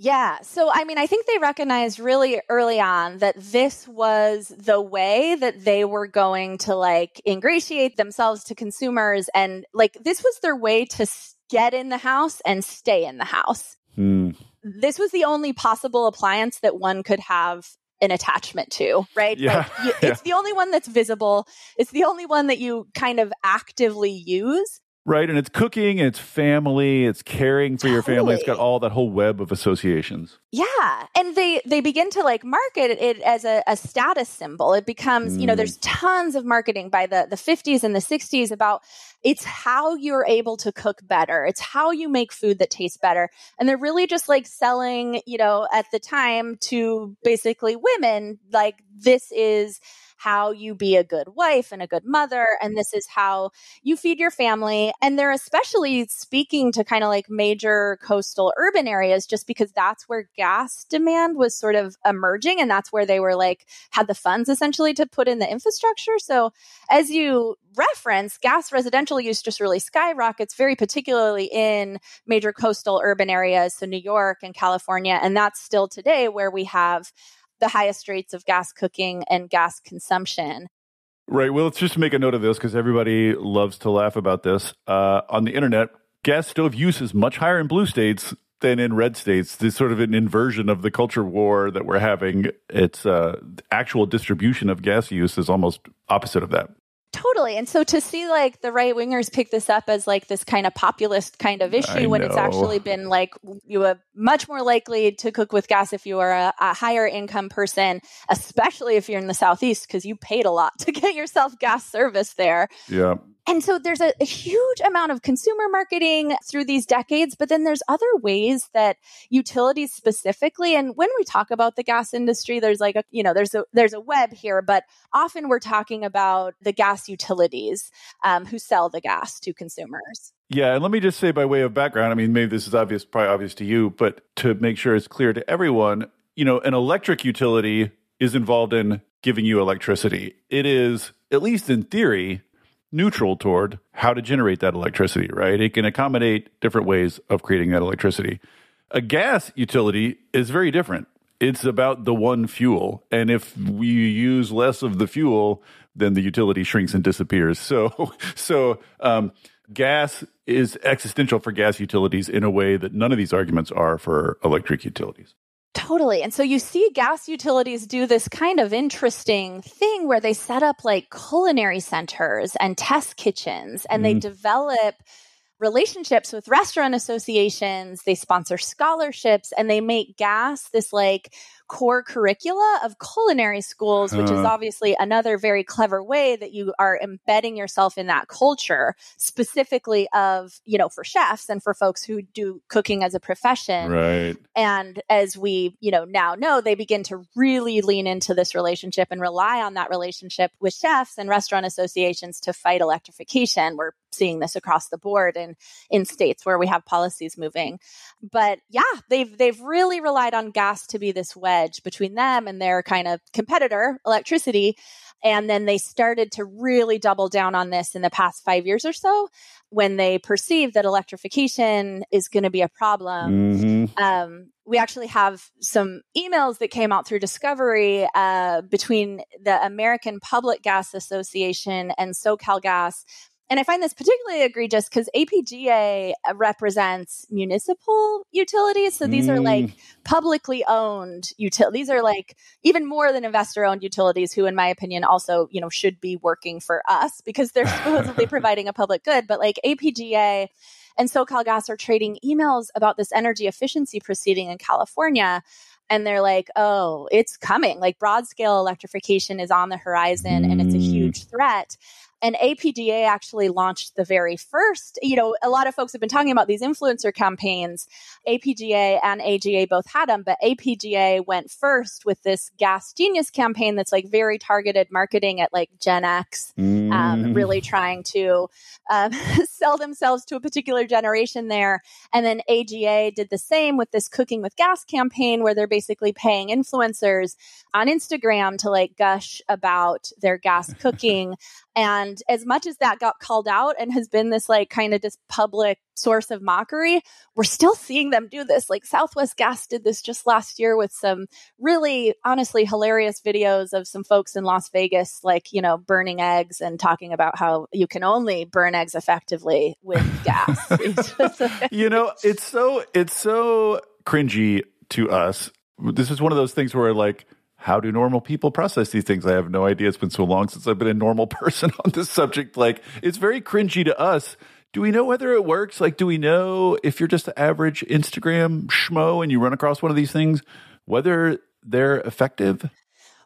Yeah. So, I mean, I think they recognized really early on that this was the way that they were going to like ingratiate themselves to consumers. And like, this was their way to get in the house and stay in the house. Mm this was the only possible appliance that one could have an attachment to, right? Yeah. Like you, it's yeah. the only one that's visible. It's the only one that you kind of actively use. Right. And it's cooking, it's family, it's caring for totally. your family. It's got all that whole web of associations. Yeah. And they they begin to like market it as a, a status symbol. It becomes, mm. you know, there's mm. tons of marketing by the, the 50s and the 60s about it's how you're able to cook better. It's how you make food that tastes better. And they're really just like selling, you know, at the time to basically women, like this is how you be a good wife and a good mother. And this is how you feed your family. And they're especially speaking to kind of like major coastal urban areas just because that's where gas demand was sort of emerging. And that's where they were like, had the funds essentially to put in the infrastructure. So as you reference, gas residential use just really skyrockets, very particularly in major coastal urban areas, so New York and California. And that's still today where we have the highest rates of gas cooking and gas consumption. Right. Well, let's just make a note of this because everybody loves to laugh about this. Uh, on the internet, gas stove use is much higher in blue states than in red states. This sort of an inversion of the culture war that we're having. It's uh, actual distribution of gas use is almost opposite of that. Totally. And so to see like the right wingers pick this up as like this kind of populist kind of issue when it's actually been like you are much more likely to cook with gas if you are a, a higher income person, especially if you're in the Southeast, because you paid a lot to get yourself gas service there. Yeah. And so there's a, a, huge amount of consumer marketing through these decades, but then there's other ways that utilities specifically, and when we talk about the gas industry, there's like a, you know, there's a, there's a web here, but often we're talking about the gas utilities um, who sell the gas to consumers. Yeah, and let me just say by way of background, I mean, maybe this is obvious, probably obvious to you, but to make sure it's clear to everyone, you know, an electric utility is involved in giving you electricity. It is, at least in theory, neutral toward how to generate that electricity, right? It can accommodate different ways of creating that electricity. A gas utility is very different. It's about the one fuel. And if we use less of the fuel, then the utility shrinks and disappears. So, so, um, gas is existential for gas utilities in a way that none of these arguments are for electric utilities. Totally. And so you see gas utilities do this kind of interesting thing where they set up like culinary centers and test kitchens and mm they mm-hmm. develop relationships with restaurant associations, they sponsor scholarships, and they make gas this like core curricula of culinary schools, which uh, is obviously another very clever way that you are embedding yourself in that culture, specifically of, you know, for chefs and for folks who do cooking as a profession. Right. And as we, you know, now know, they begin to really lean into this relationship and rely on that relationship with chefs and restaurant associations to fight electrification. We're seeing this across the board in in states where we have policies moving. But yeah, they've they've really relied on gas to be this way wedge between them and their kind of competitor, electricity. And then they started to really double down on this in the past five years or so when they perceived that electrification is going to be a problem. Mm-hmm. Um, we actually have some emails that came out through Discovery uh, between the American Public Gas Association and SoCal Gas and I find this particularly egregious because APGA represents municipal utilities. So these mm. are like mm. publicly owned utilities. These are like even more than investor owned utilities who, in my opinion, also, you know, should be working for us because they're supposedly providing a public good. But like APGA and SoCal Gas are trading emails about this energy efficiency proceeding in California and they're like, oh, it's coming. Like broad scale electrification is on the horizon and it's a mm. huge threat. And APGA actually launched the very first, you know, a lot of folks have been talking about these influencer campaigns. APGA and AGA both had them, but APGA went first with this Gas Genius campaign that's like very targeted marketing at like Gen X, mm. Um, really trying to um, sell themselves to a particular generation there. And then AGA did the same with this Cooking with Gas campaign where they're basically paying influencers on Instagram to like gush about their gas cooking. And as much as that got called out and has been this like kind of just public source of mockery, we're still seeing them do this. Like Southwest Gas did this just last year with some really honestly hilarious videos of some folks in Las Vegas, like, you know, burning eggs and talking about how you can only burn eggs effectively with gas. you know, it's so, it's so cringy to us. This is one of those things where like, how do normal people process these things? I have no idea. It's been so long since I've been a normal person on this subject. Like, it's very cringy to us Do we know whether it works? Like, do we know if you're just an average Instagram schmo and you run across one of these things, whether they're effective?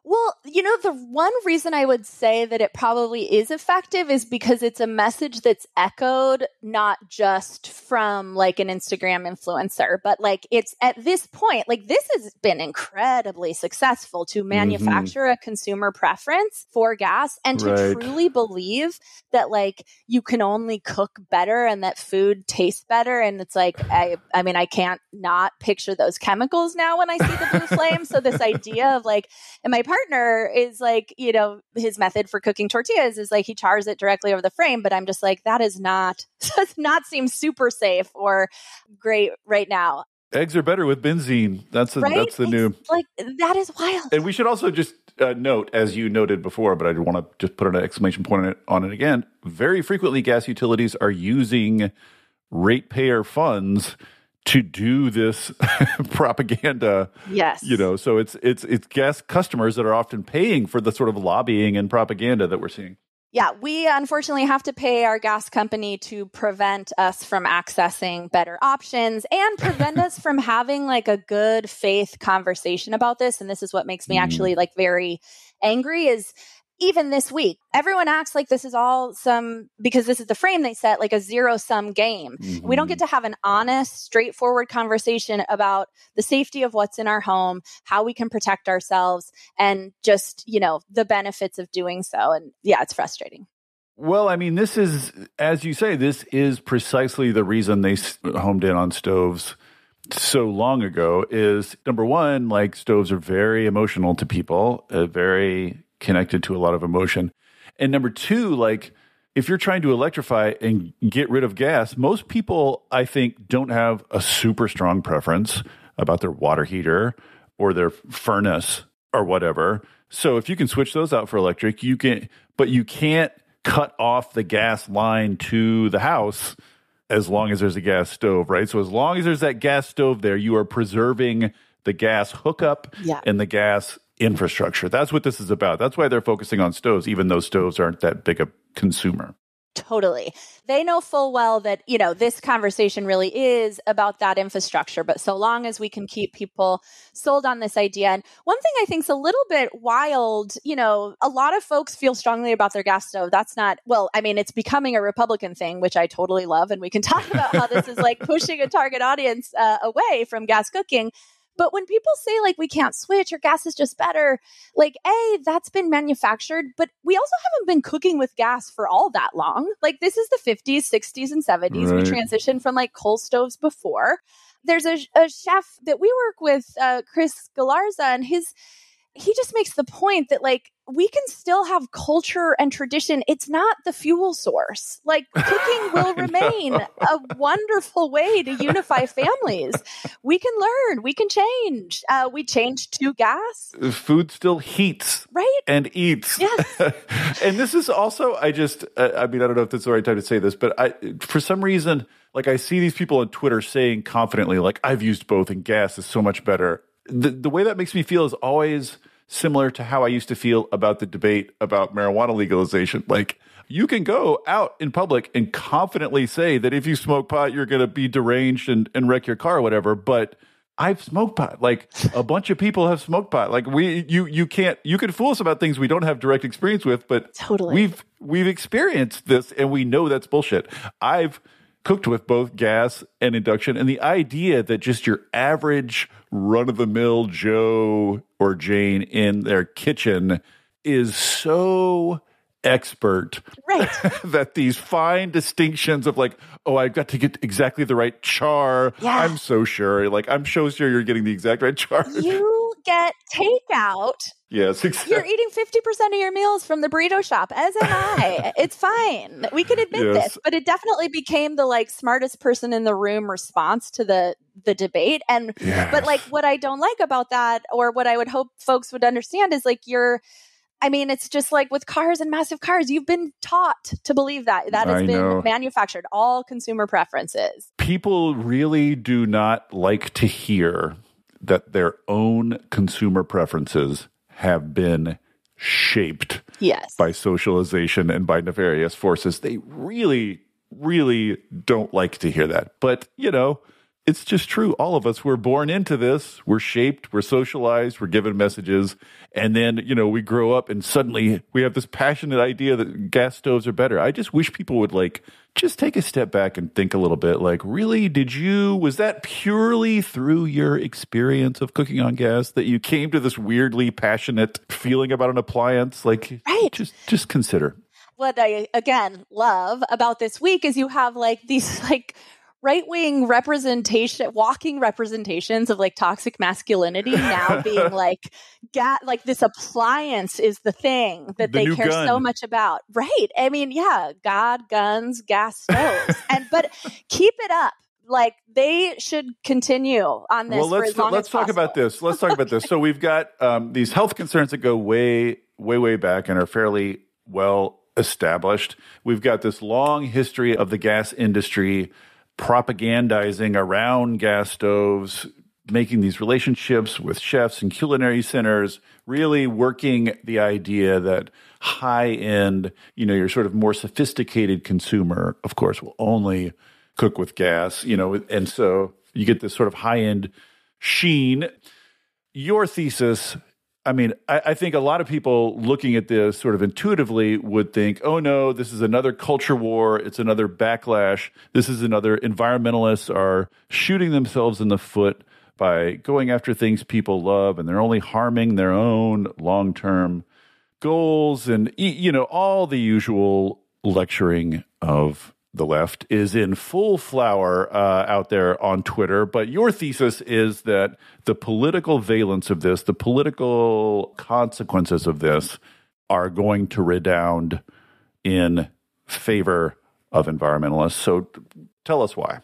Well, you know, the one reason I would say that it probably is effective is because it's a message that's echoed not just from like an Instagram influencer, but like it's at this point, like this has been incredibly successful to mm-hmm. manufacture mm-hmm. a consumer preference for gas and to right. truly believe that like you can only cook better and that food tastes better. And it's like, I, I mean, I can't not picture those chemicals now when I see the blue flame. So this idea of like, am I partner is like, you know, his method for cooking tortillas is like he chars it directly over the frame. But I'm just like, that is not, does not seem super safe or great right now. Eggs are better with benzene. That's the, right? that's the it's new. Like that is wild. And we should also just uh, note, as you noted before, but I want to just put an exclamation point on it, on it again. Very frequently, gas utilities are using ratepayer funds to do this propaganda. Yes. You know, so it's it's it's gas customers that are often paying for the sort of lobbying and propaganda that we're seeing. Yeah, we unfortunately have to pay our gas company to prevent us from accessing better options and prevent us from having like a good faith conversation about this and this is what makes me mm. actually like very angry is even this week, everyone acts like this is all some, because this is the frame they set, like a zero sum game. Mm-hmm. We don't get mm-hmm. to have an honest, straightforward conversation about the safety of what's in our home, how we can protect ourselves, and just, you know, the benefits of doing so. And yeah, it's frustrating. Well, I mean, this is, as you say, this is precisely the reason they homed in on stoves so long ago is number one, like stoves are very emotional to people, uh, very connected to a lot of emotion. And number two, like if you're trying to electrify and get rid of gas, most people, I think, don't have a super strong preference about their water heater or their furnace or whatever. So if you can switch those out for electric, you can, but you can't cut off the gas line to the house as long as there's a gas stove, right? So as long as there's that gas stove there, you are preserving the gas hookup yeah. and the gas infrastructure. That's what this is about. That's why they're focusing on stoves, even though stoves aren't that big a consumer. Totally. They know full well that, you know, this conversation really is about that infrastructure. But so long as we can keep people sold on this idea. And one thing I think is a little bit wild, you know, a lot of folks feel strongly about their gas stove. That's not, well, I mean, it's becoming a Republican thing, which I totally love. And we can talk about how this is like pushing a target audience uh, away from gas cooking. But when people say like we can't switch or gas is just better, like A, that's been manufactured, but we also haven't been cooking with gas for all that long. Like this is the 50s, 60s, and 70s. Right. We transitioned from like coal stoves before. There's a, a chef that we work with, uh, Chris Galarza, and his he just makes the point that like we can still have culture and tradition. It's not the fuel source. Like cooking will remain a wonderful way to unify families. We can learn, we can change. Uh, we changed to gas. Food still heats, right, and eats. Yes. and this is also, I just, uh, I mean, I don't know if that's the right time to say this, but I, for some reason, like I see these people on Twitter saying confidently, like I've used both, and gas is so much better the, the way that makes me feel is always similar to how I used to feel about the debate about marijuana legalization. Like, you can go out in public and confidently say that if you smoke pot, you're going to be deranged and, and wreck your car or whatever. But I've smoked pot. Like a bunch of people have smoked pot. Like we, you, you can't, you can fool us about things we don't have direct experience with, but totally we've, we've experienced this and we know that's bullshit. I've cooked with both gas and induction. And the idea that just your average run of the mill Joe or Jane in their kitchen is so expert right. that these fine distinctions of like oh i've got to get exactly the right char. Yeah. i'm so sure. Like i'm so sure you're getting the exact right char. You get takeout Yes, exactly. You're eating 50% of your meals from the burrito shop, as am I. it's fine. We can admit yes. this, but it definitely became the like smartest person in the room response to the the debate. And yes. but like what I don't like about that or what I would hope folks would understand is like you're I mean, it's just like with cars and massive cars. You've been taught to believe that. That has I been know. manufactured, all consumer preferences. People really do not like to hear that their own consumer preferences have been shaped yes. by socialization and by nefarious forces. They really really don't like to hear that. But, you know, it's just true. All of us were born into this. We're shaped, we're socialized, we're given messages. And then, you know, we grow up and suddenly we have this passionate idea that gas stoves are better. I just wish people would like just take a step back and think a little bit like, really, did you, was that purely through your experience of cooking on gas that you came to this weirdly passionate feeling about an appliance? Like, right. just, just consider. What I, again, love about this week is you have like these like right wing representation, walking representations of like toxic masculinity now being like, ga- like this appliance is the thing that The they care gun. so much about. Right. I mean, yeah, God, guns, gas stoves. and, but keep it up. Like they should continue on this well, let's let's talk about this. Let's talk about this. So we've got um, these health concerns that go way, way, way back and are fairly well established. We've got this long history of the gas industry propagandizing around gas stoves, making these relationships with chefs and culinary centers, really working the idea that high end, you know, your sort of more sophisticated consumer, of course, will only cook with gas, you know, and so you get this sort of high end sheen. Your thesis, I mean, I, I think a lot of people looking at this sort of intuitively would think, oh no, this is another culture war. It's another backlash. This is another environmentalists are shooting themselves in the foot by going after things people love and they're only harming their own long term goals and you know all the usual lecturing of the left is in full flower uh, out there on Twitter. But your thesis is that the political valence of this, the political consequences of this, are going to redound in favor of environmentalists. So tell us why.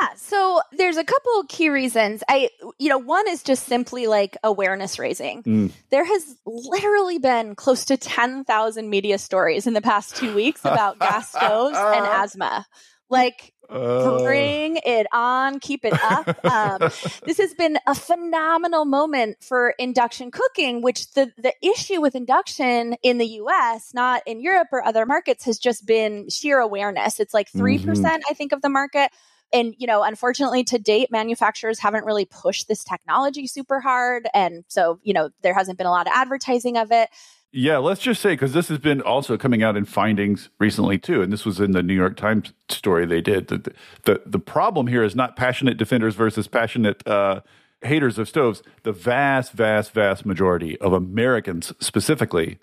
Yeah, so there's a couple key reasons. I you know, one is just simply like awareness raising. Mm. There has literally been close to 10,000 media stories in the past 2 weeks about gas stoves and asthma. Like Uh, bring it on, keep it up. Um, this has been a phenomenal moment for induction cooking, which the, the issue with induction in the US, not in Europe or other markets, has just been sheer awareness. It's like 3%, percent I think, of the market. And, you know, unfortunately to date, manufacturers haven't really pushed this technology super hard. And so, you know, there hasn't been a lot of advertising of it. Yeah, let's just say because this has been also coming out in findings recently too, and this was in the New York Times story they did. The the, the problem here is not passionate defenders versus passionate uh, haters of stoves. The vast, vast, vast majority of Americans specifically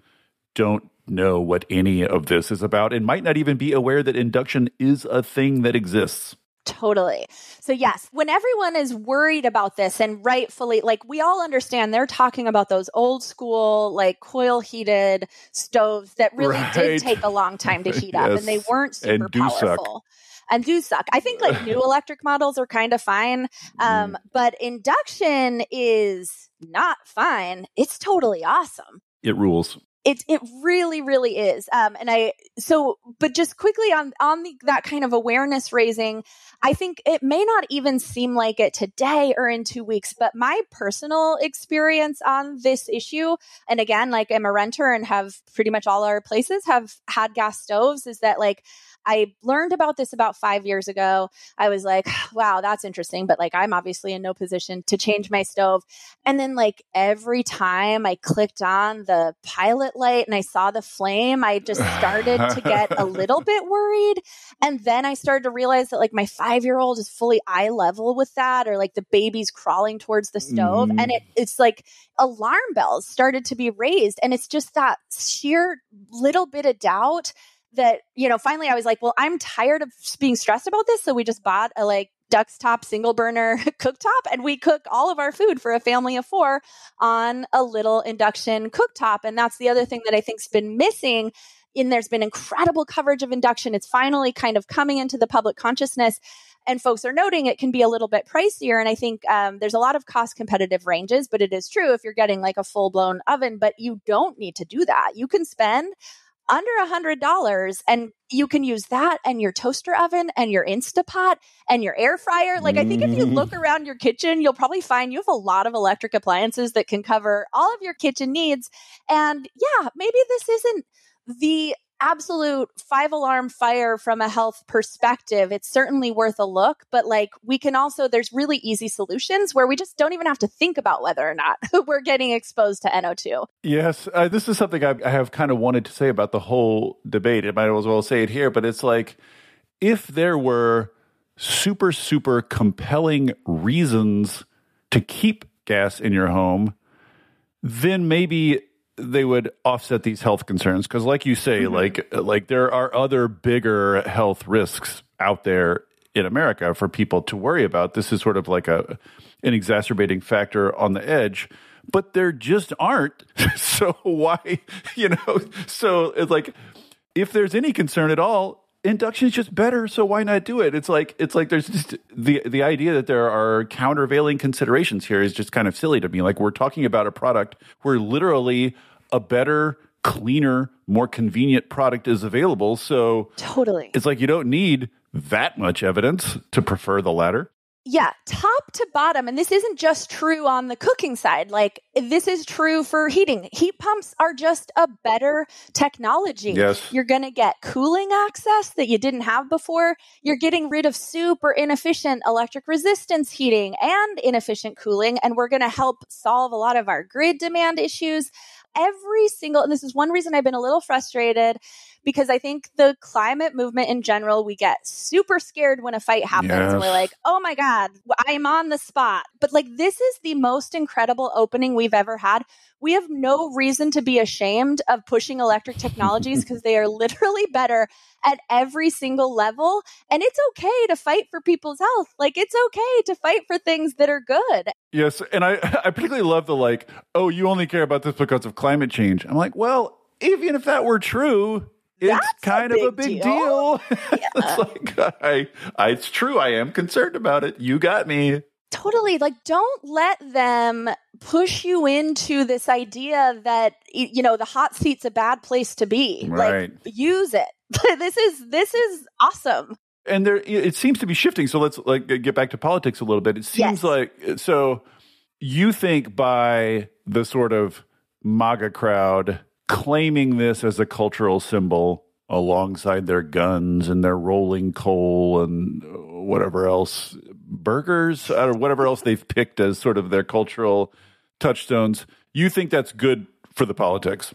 don't know what any of this is about, and might not even be aware that induction is a thing that exists. Totally. So, yes, when everyone is worried about this and rightfully, like we all understand they're talking about those old school, like coil heated stoves that really Right. did take a long time to heat up and they weren't super And do suck. powerful. And do suck. I think like new electric models are kind of fine. Um, Mm. But induction is not fine. It's totally awesome It rules. It it really really is. Um and i so but just quickly on on the, that kind of awareness raising i think it may not even seem like it today or in 2 weeks but my personal experience on this issue and again like i'm a renter and have pretty much all our places have had gas stoves is that like I learned about this about five years ago. I was like, wow, that's interesting. But like, I'm obviously in no position to change my stove. And then, like, every time I clicked on the pilot light and I saw the flame, I just started to get a little bit worried. And then I started to realize that, like, my five year old is fully eye level with that, or like the baby's crawling towards the stove. Mhm. And it, it's like alarm bells started to be raised. And it's just that sheer little bit of doubt that, you know, finally I was like, well, I'm tired of being stressed about this. So we just bought a like, Duxtop single burner cooktop, and we cook all of our food for a family of four on a little induction cooktop. And that's the other thing that I think's been missing. In there's been incredible coverage of induction. It's finally kind of coming into the public consciousness, and folks are noting it can be a little bit pricier. And I think um, there's a lot of cost competitive ranges, but it is true if you're getting like a full blown oven, but you don't need to do that. You can spend under a hundred dollars and you can use that and your toaster oven and your instapot and your air fryer like i think if you Mm. look around your kitchen you'll probably find you have a lot of electric appliances that can cover all of your kitchen needs and yeah maybe this isn't the absolute five alarm fire from a health perspective, it's certainly worth a look. But like we can also, there's really easy solutions where we just don't even have to think about whether or not we're getting exposed to NO2. Yes. Uh, this is something I, I have kind of wanted to say about the whole debate. I might as well say it here, but it's like if there were super, super compelling reasons to keep gas in your home, then maybe they would offset these health concerns because like you say mm-hmm. like like there are other bigger health risks out there in America for people to worry about this is sort of like a an exacerbating factor on the edge but there just aren't so why you know so it's like if there's any concern at all induction is just better so why not do it? It's like it's like there's just the the idea that there are countervailing considerations here is just kind of silly to me. Like we're talking about a product where literally a better cleaner more convenient product is available so totally. it's like you don't need that much evidence to prefer the latter yeah, top to bottom. And this isn't just true on the cooking side. Like, this is true for heating. Heat pumps are just a better technology. Yes. You're going to get cooling access that you didn't have before. You're getting rid of super inefficient electric resistance heating and inefficient cooling. And we're going to help solve a lot of our grid demand issues every single, and this is one reason I've been a little frustrated because I think the climate movement in general, we get super scared when a fight happens yes. and we're like, oh my God, I'm on the spot. But like, this is the most incredible opening we've ever had. We have no reason to be ashamed of pushing electric technologies because they are literally better at every single level. And it's okay to fight for people's health. Like, it's okay to fight for things that are good. Yes. And I, I particularly love the like, oh, you only care about this because of climate change. I'm like, well, even if that were true, it's That's kind a of a big deal. deal. Yeah. it's like I, I, it's true. I am concerned about it. You got me. Totally. Like, don't let them push you into this idea that you know the hot seat's a bad place to be. Right. Like, use it. this is this is awesome. And there, it seems to be shifting. So let's like get back to politics a little bit. It seems yes. like so. You think by the sort of MAGA crowd claiming this as a cultural symbol alongside their guns and their rolling coal and whatever else, burgers or whatever else they've picked as sort of their cultural touchstones. You think that's good for the politics?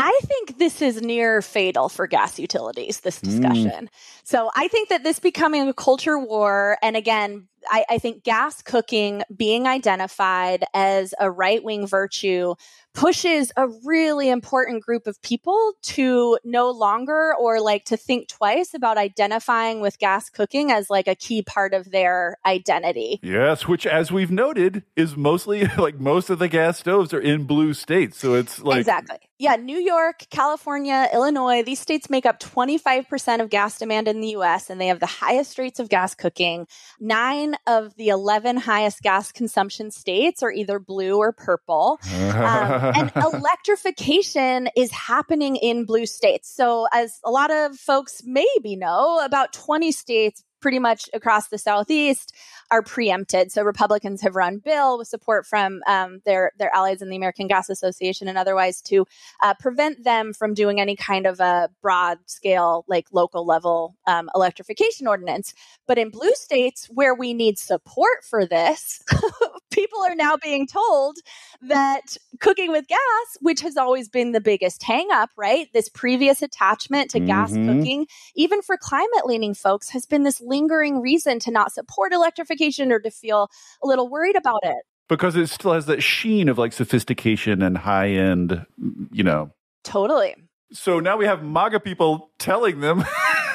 I think this is near fatal for gas utilities, this mm. discussion. Mm. So I think that this becoming a culture war, and again, I, I think gas cooking being identified as a right wing virtue pushes a really important group of people to no longer or like to think twice about identifying with gas cooking as like a key part of their identity. Yes, which as we've noted is mostly like most of the gas stoves are in blue states. So it's like Exactly. Yeah, New York, California, Illinois, these states make up 25% of gas demand in the US and they have the highest rates of gas cooking. 9 of the 11 highest gas consumption states are either blue or purple. Um, and electrification is happening in blue states. So, as a lot of folks maybe know, about 20 states pretty much across the southeast are preempted. So Republicans have run bill with support from um, their their allies in the American Gas Association and otherwise to uh, prevent them from doing any kind of a broad scale, like local level um, electrification ordinance. But in blue states where we need support for this, people are now being told that cooking with gas, which has always been the biggest hangup, right? This previous attachment to mm-hmm. gas cooking, even for climate leaning folks, has been this lingering reason to not support electrification or to feel a little worried about it. Because it still has that sheen of like sophistication and high end, you know. Totally. So now we have MAGA people telling them,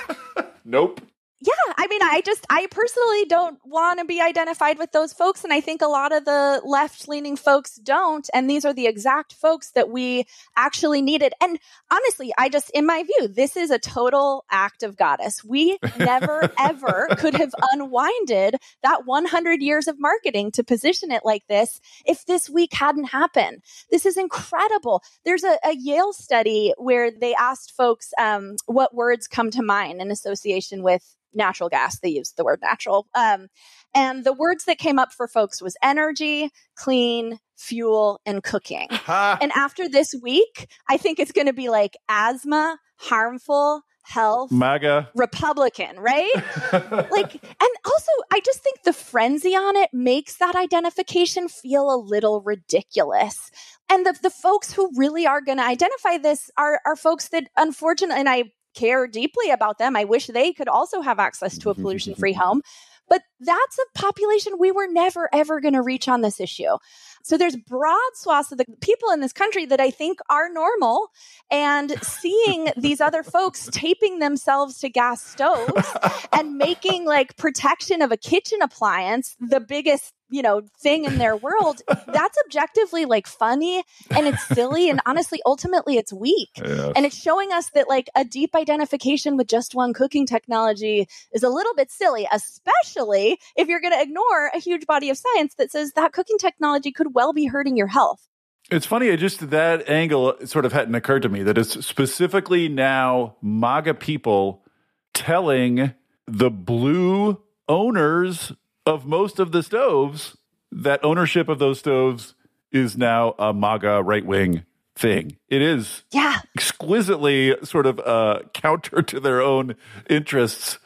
nope, yeah, I mean, I just, I personally don't want to be identified with those folks. And I think a lot of the left leaning folks don't. And these are the exact folks that we actually needed. And honestly, I just, in my view, this is a total act of goddess. We never, ever could have unwinded that 100 years of marketing to position it like this if this week hadn't happened. This is incredible. There's a, a Yale study where they asked folks um, what words come to mind in association with natural gas. They used the word natural. Um, and the words that came up for folks was energy, clean, fuel, and cooking. and after this week, I think it's going to be like asthma, harmful, health, MAGA, Republican, right? like, and also, I just think the frenzy on it makes that identification feel a little ridiculous. And the, the folks who really are going to identify this are, are folks that, unfortunately, and I care deeply about them. I wish they could also have access to a pollution free home. But that's a population we were never, ever going to reach on this issue. So there's broad swaths of the people in this country that I think are normal and seeing these other folks taping themselves to gas stoves and making like protection of a kitchen appliance the biggest you know thing in their world that's objectively like funny and it's silly and honestly ultimately it's weak. And it's showing us that like a deep identification with just one cooking technology is a little bit silly especially if you're going to ignore a huge body of science that says that cooking technology could well be hurting your health. It's funny, I just that angle sort of hadn't occurred to me that it's specifically now MAGA people telling the blue owners of most of the stoves, that ownership of those stoves is now a MAGA right wing thing. It is yeah. exquisitely sort of uh, counter to their own interests.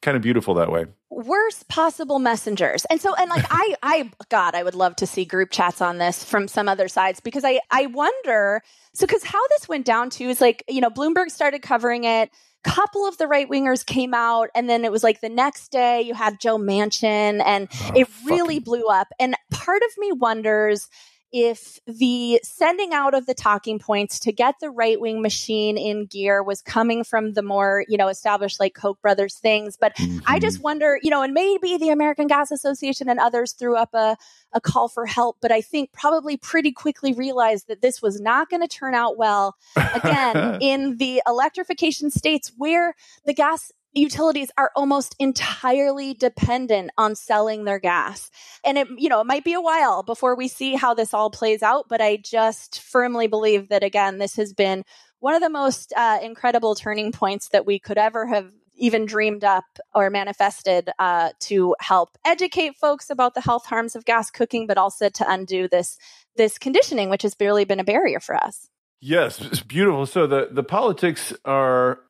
Kind of beautiful that way. Worst possible messengers. And so, and like, I, I, God, I would love to see group chats on this from some other sides because I, I wonder. So, because how this went down too is like, you know, Bloomberg started covering it couple of the right wingers came out and then it was like the next day you had Joe Manchin and oh, it really blew up. And part of me wonders if the sending out of the talking points to get the right wing machine in gear was coming from the more, you know, established like Koch brothers things. But mm-hmm. I just mm-hmm. wonder, you know, and maybe the American Gas Association and others threw up a, a call for help, but I think probably pretty quickly realized that this was not going to turn out well. Again, in the electrification states where the gas utilities are almost entirely dependent on selling their gas. And it, you know, it might be a while before we see how this all plays out, but I just firmly believe that again, this has been one of the most uh, incredible turning points that we could ever have even dreamed up or manifested uh, to help educate folks about the health harms of gas cooking, but also to undo this this conditioning, which has barely been a barrier for us. Yes, it's beautiful. So the the politics are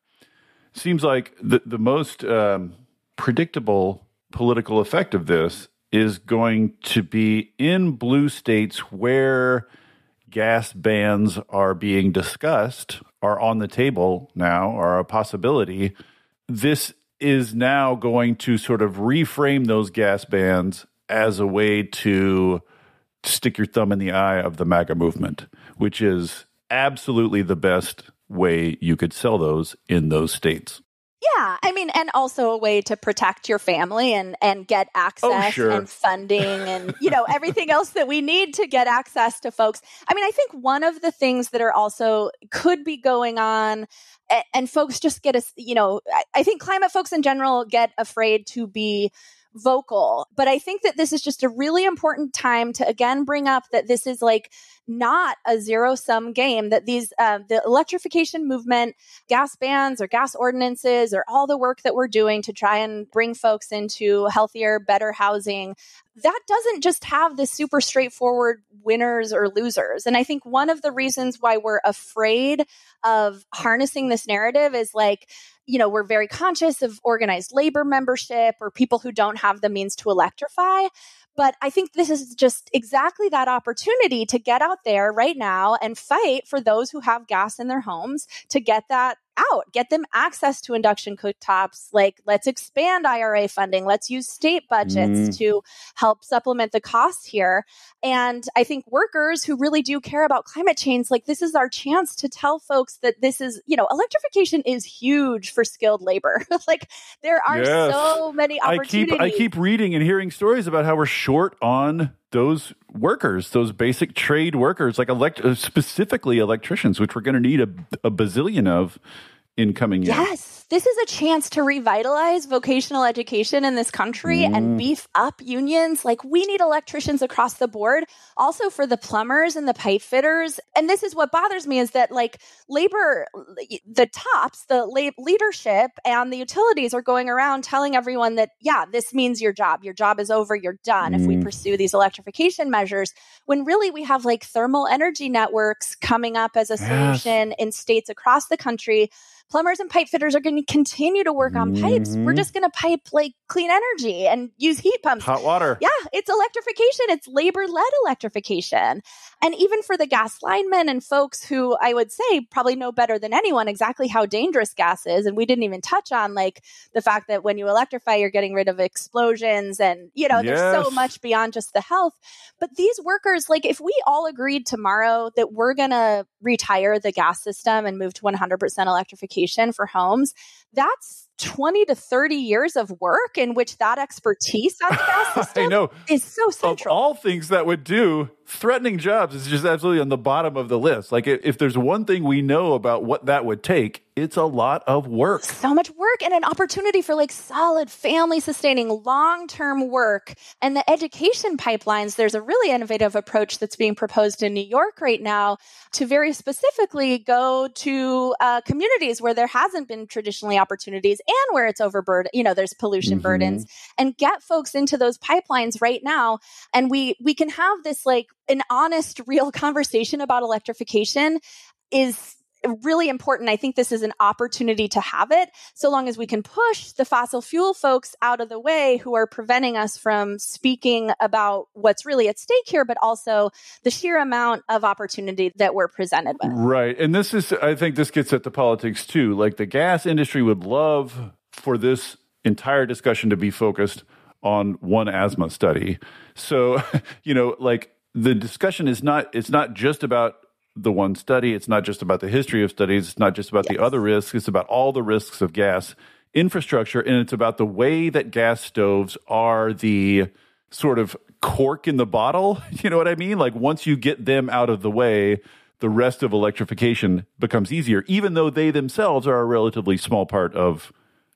seems like the the most um, predictable political effect of this is going to be in blue states where gas bans are being discussed, are on the table now, are a possibility. This is now going to sort of reframe those gas bans as a way to stick your thumb in the eye of the MAGA movement, which is absolutely the best way you could sell those in those states. Yeah, I mean, and also a way to protect your family and and get oh, access oh, sure. and funding and you know everything else that we need to get access to folks. I mean, I think one of the things that are also could be going on, and, and folks just get a you know, I, I think climate folks in general get afraid to be vocal. But I think that this is just a really important time to again bring up that this is like not a zero sum game that these uh, the electrification movement gas bans or gas ordinances or all the work that we're doing to try and bring folks into healthier better housing that doesn't just have this super straightforward winners or losers and i think one of the reasons why we're afraid of harnessing this narrative is like you know, we're very conscious of organized labor membership or people who don't have the means to electrify. But I think this is just exactly that opportunity to get out there right now and fight for those who have gas in their homes to get that out, get them access to induction cooktops. Like, let's expand IRA funding. Let's use state budgets mm. to help supplement the costs here. And I think workers who really do care about climate change, like, this is our chance to tell folks that this is, you know, electrification is huge for skilled labor. like, there are yes. so many opportunities. I keep, I keep reading and hearing stories about how we're short on those workers, those basic trade workers, like elect- uh, specifically electricians, which we're going to need a, a bazillion of in coming years. Yes. This is a chance to revitalize vocational education in this country mm. and beef up unions. Like we need electricians across the board, also for the plumbers and the pipe fitters. And this is what bothers me is that like labor, the tops, the leadership and the utilities are going around telling everyone that, yeah, this means your job. Your job is over. You're done mm. if we mm. pursue these electrification measures. When really we have like thermal energy networks coming up as a solution yes. in states across the country plumbers and pipe fitters are going to continue to work on mm-hmm. pipes. We're mm-hmm. just going to pipe like clean energy and use heat pumps. Hot water. Yeah, it's electrification. It's labor led electrification. And even for the gas linemen and folks who I would say probably know better than anyone exactly how dangerous gas is. And we didn't even touch on like the fact that when you electrify, you're getting rid of explosions and, you know, yes. there's so much beyond just the health. But these workers, like if we all agreed tomorrow that we're going to retire the gas system and move to 100% electrification for homes, that's 20 to 30 years of work in which that expertise on the gas system I know. is so central. Of all things that would do, threatening jobs is just absolutely on the bottom of the list. Like if there's one thing we know about what that would take, it's a lot of work. So much work and an opportunity for like solid family sustaining long term work. And the education pipelines, there's a really innovative approach that's being proposed in New York right now to very specifically go to uh, communities where there hasn't been traditionally opportunities and where it's overburdened, you know, there's pollution mm-hmm. burdens and get folks into those pipelines right now. And we, we can have this like an honest, real conversation about electrification is really important. I think this is an opportunity to have it so long as we can push the fossil fuel folks out of the way who are preventing us from speaking about what's really at stake here, but also the sheer amount of opportunity that we're presented with. Right. And this is, I think this gets at the politics too. Like the gas industry would love for this entire discussion to be focused on one asthma study. So, you know, like the discussion is not, it's not just about the one study. It's not just about the history of studies. It's not just about yes. the other risks. It's about all the risks of gas infrastructure. And it's about the way that gas stoves are the sort of cork in the bottle. You know what I mean? Like once you get them out of the way, the rest of electrification becomes easier, even though they themselves are a relatively small part of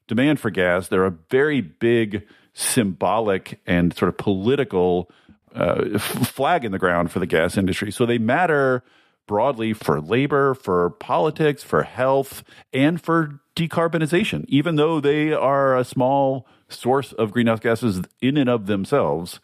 demand for gas. They're a very big symbolic and sort of political uh, flag in the ground for the gas industry. So they matter broadly for labor, for politics, for health, and for decarbonization, even though they are a small source of greenhouse gases in and of themselves.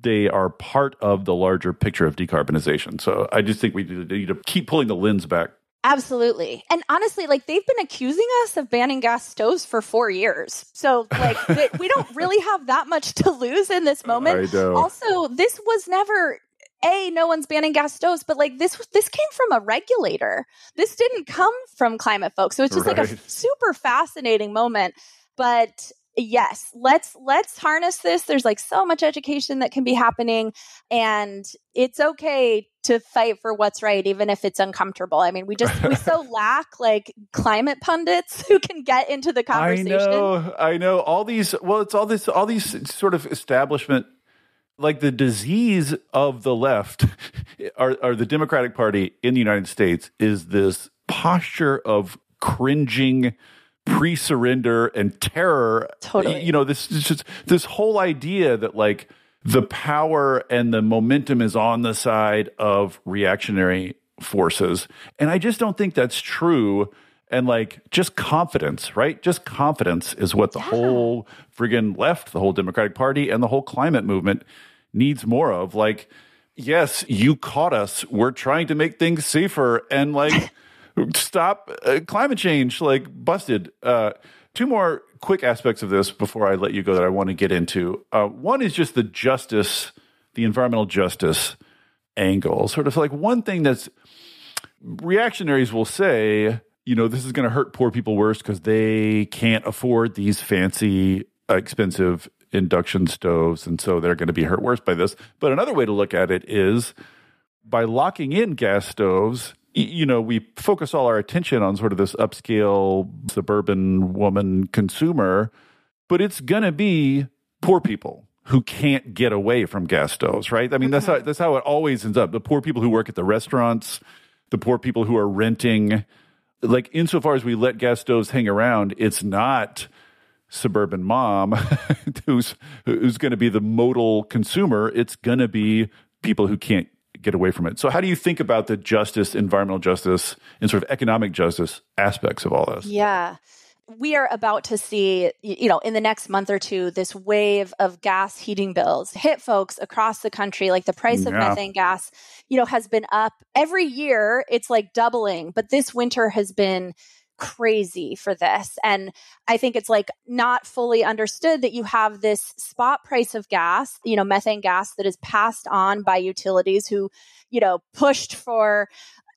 They are part of the larger picture of decarbonization. So I just think we need to keep pulling the lens back Absolutely. And honestly, like they've been accusing us of banning gas stoves for four years. So, like, we don't really have that much to lose in this moment. Also, this was never a no one's banning gas stoves but like this this came from a regulator this didn't come from climate folks so it's just right. like a super fascinating moment but yes let's let's harness this. There's like so much education that can be happening and it's okay to fight for what's right even if it's uncomfortable. I mean we just we so lack like climate pundits who can get into the conversation. i know i know. All these well it's all this all these sort of establishment like the disease of the left or, or the Democratic Party in the United States is this posture of cringing pre-surrender and terror. Totally. You know, this is just this whole idea that like the power and the momentum is on the side of reactionary forces. And I just don't think that's true. And like just confidence, right? Just confidence is what the yeah. whole friggin' left, the whole Democratic Party, and the whole climate movement needs more of. Like, yes, you caught us. We're trying to make things safer and like stop uh, climate change. Like, busted. Uh, two more quick aspects of this before I let you go that I want to get into. Uh, one is just the justice, the environmental justice angle. Sort of like one thing that's reactionaries will say, you know, this is going to hurt poor people worse because they can't afford these fancy, expensive induction stoves, and so they're going to be hurt worse by this. But another way to look at it is by locking in gas stoves, you know, we focus all our attention on sort of this upscale suburban woman consumer, but it's going to be poor people who can't get away from gas stoves, right? I mean, that's how mm-hmm. that's how it always ends up. The poor people who work at the restaurants, the poor people who are renting like insofar as we let gas stoves hang around, it's not suburban mom who's who's going to be the modal consumer. It's going to be people who can't get away from it. So how do you think about the justice, environmental justice, and sort of economic justice aspects of all this? Yeah we are about to see, you know, in the next month or two, this wave of gas heating bills hit folks across the country. Like the price of methane gas, you know, has been up every year. It's like doubling, but this winter has been crazy for this. And I think it's like not fully understood that you have this spot price of gas, you know, methane gas that is passed on by utilities who, you know, pushed for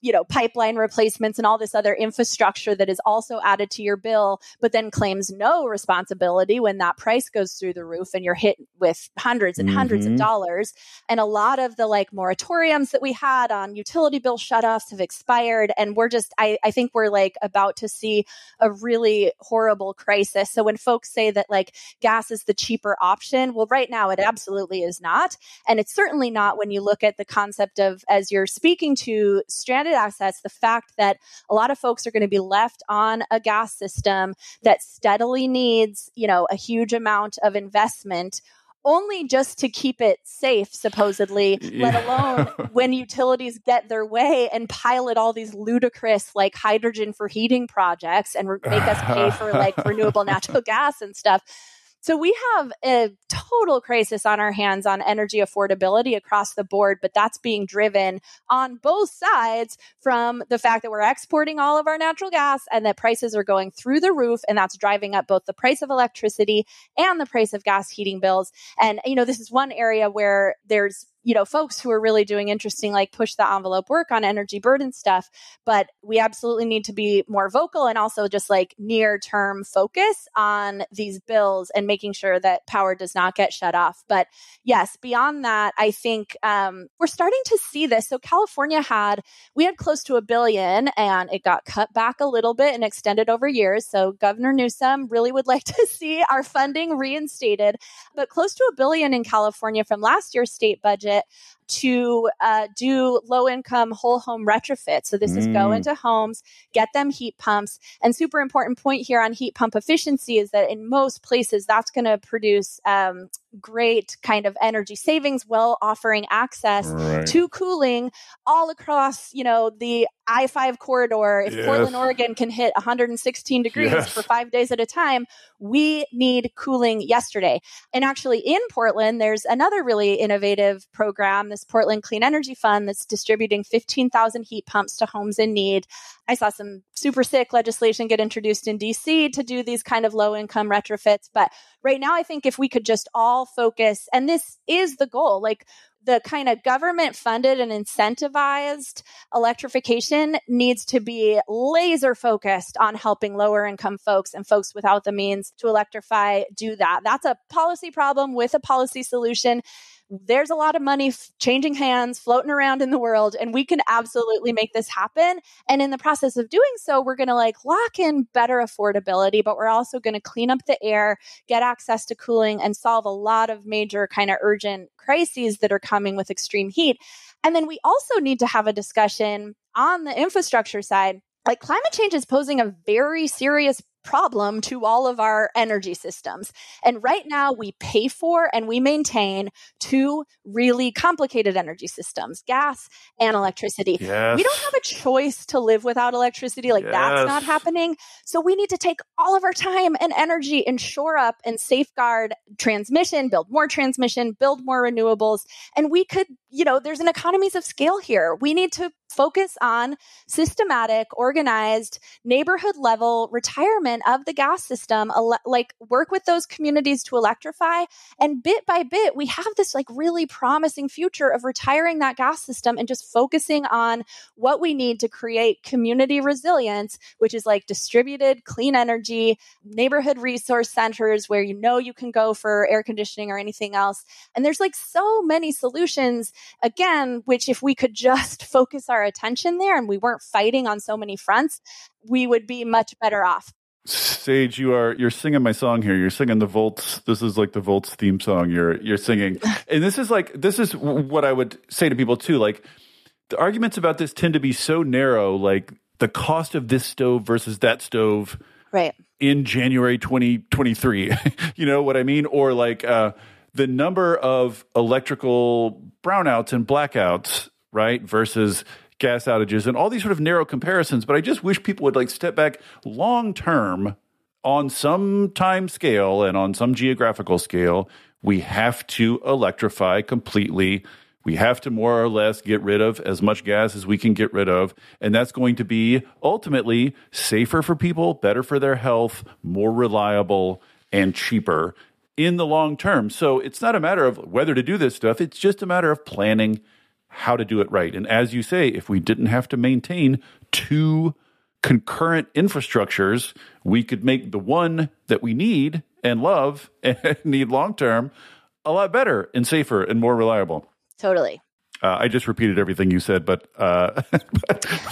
you know, pipeline replacements and all this other infrastructure that is also added to your bill, but then claims no responsibility when that price goes through the roof and you're hit with hundreds and mm-hmm. hundreds of mm-hmm. dollars. And a lot of the like moratoriums that we had on utility bill shutoffs have expired. And we're just, I, I think we're like about to see a really horrible crisis. So when folks say that like gas is the cheaper option, well, right now it absolutely is not. And it's certainly not when you look at the concept of, as you're speaking to stranded assets, the fact that a lot of folks are going to be left on a gas system that steadily needs, you know, a huge amount of investment only just to keep it safe, supposedly, yeah. let alone when utilities get their way and pilot all these ludicrous like hydrogen for heating projects and re- make us pay for like renewable natural gas and stuff. So we have a total crisis on our hands on energy affordability across the board, but that's being driven on both sides from the fact that we're exporting all of our natural gas and that prices are going through the roof. And that's driving up both the price of electricity and the price of gas heating bills. And, you know, this is one area where there's you know, folks who are really doing interesting, like push the envelope work on energy burden stuff. But we absolutely need to be more vocal and also just like near term focus on these bills and making sure that power does not get shut off. But yes, beyond that, I think um, we're starting to see this. So California had, we had close to a billion and it got cut back a little bit and extended over years. So Governor Newsom really would like to see our funding reinstated, but close to a billion in California from last year's state budget it to uh, do low income whole home retrofit. So this mm. is go mm. into homes, get them heat pumps. And super important point here on heat pump efficiency is that in most places that's going to produce um, great kind of energy savings while offering access right. to cooling all across, you know, the I-5 corridor. If yes. Portland, Oregon can hit 116 degrees yes. for five days at a time, we need cooling yesterday. And actually in Portland, there's another really innovative program, this Portland Clean Energy Fund that's distributing 15,000 heat pumps to homes in need. I saw some super sick legislation get introduced in DC to do these kind of low income retrofits. But right now, I think if we could just all focus, and this is the goal, like the kind of government funded and incentivized electrification needs to be laser focused on helping lower income folks and folks without the means to electrify do that. That's a policy problem with a policy solution there's a lot of money f- changing hands, floating around in the world, and we can absolutely make this happen. And in the process of doing so, we're going to like lock in better affordability, but we're also going to clean up the air, get access to cooling, and solve a lot of major kind of urgent crises that are coming with extreme heat. And then we also need to have a discussion on the infrastructure side like climate change is posing a very serious problem to all of our energy systems. And right now we pay for and we maintain two really complicated energy systems, gas and electricity. Yes. We don't have a choice to live without electricity. Like yes. that's not happening. So we need to take all of our time and energy and shore up and safeguard transmission, build more transmission, build more renewables. And we could, you know, there's an economies of scale here. We need to focus on systematic, organized, neighborhood level retirement of the gas system, ele- like work with those communities to electrify. And bit by bit, we have this like really promising future of retiring that gas system and just focusing on what we need to create community resilience, which is like distributed clean energy, neighborhood resource centers where you know you can go for air conditioning or anything else. And there's like so many solutions, again, which if we could just focus our attention there and we weren't fighting on so many fronts, we would be much better off. Sage, you are you're singing my song here. You're singing the Volts. This is like the Volts theme song. You're you're singing, and this is like this is what I would say to people too. Like the arguments about this tend to be so narrow. Like the cost of this stove versus that stove right in January 2023. you know what I mean? Or like uh, the number of electrical brownouts and blackouts, right? Versus gas outages and all these sort of narrow comparisons. But I just wish people would like step back long term on some time scale and on some geographical scale. We have to electrify completely we have to more or less get rid of as much gas as we can get rid of. And that's going to be ultimately safer for people, better for their health, more reliable, and cheaper in the long term. So it's not a matter of whether to do this stuff, it's just a matter of planning how to do it right. And as you say, if we didn't have to maintain two concurrent infrastructures, we could make the one that we need and love and need long term a lot better and safer and more reliable. Totally. Uh, I just repeated everything you said, but uh, but,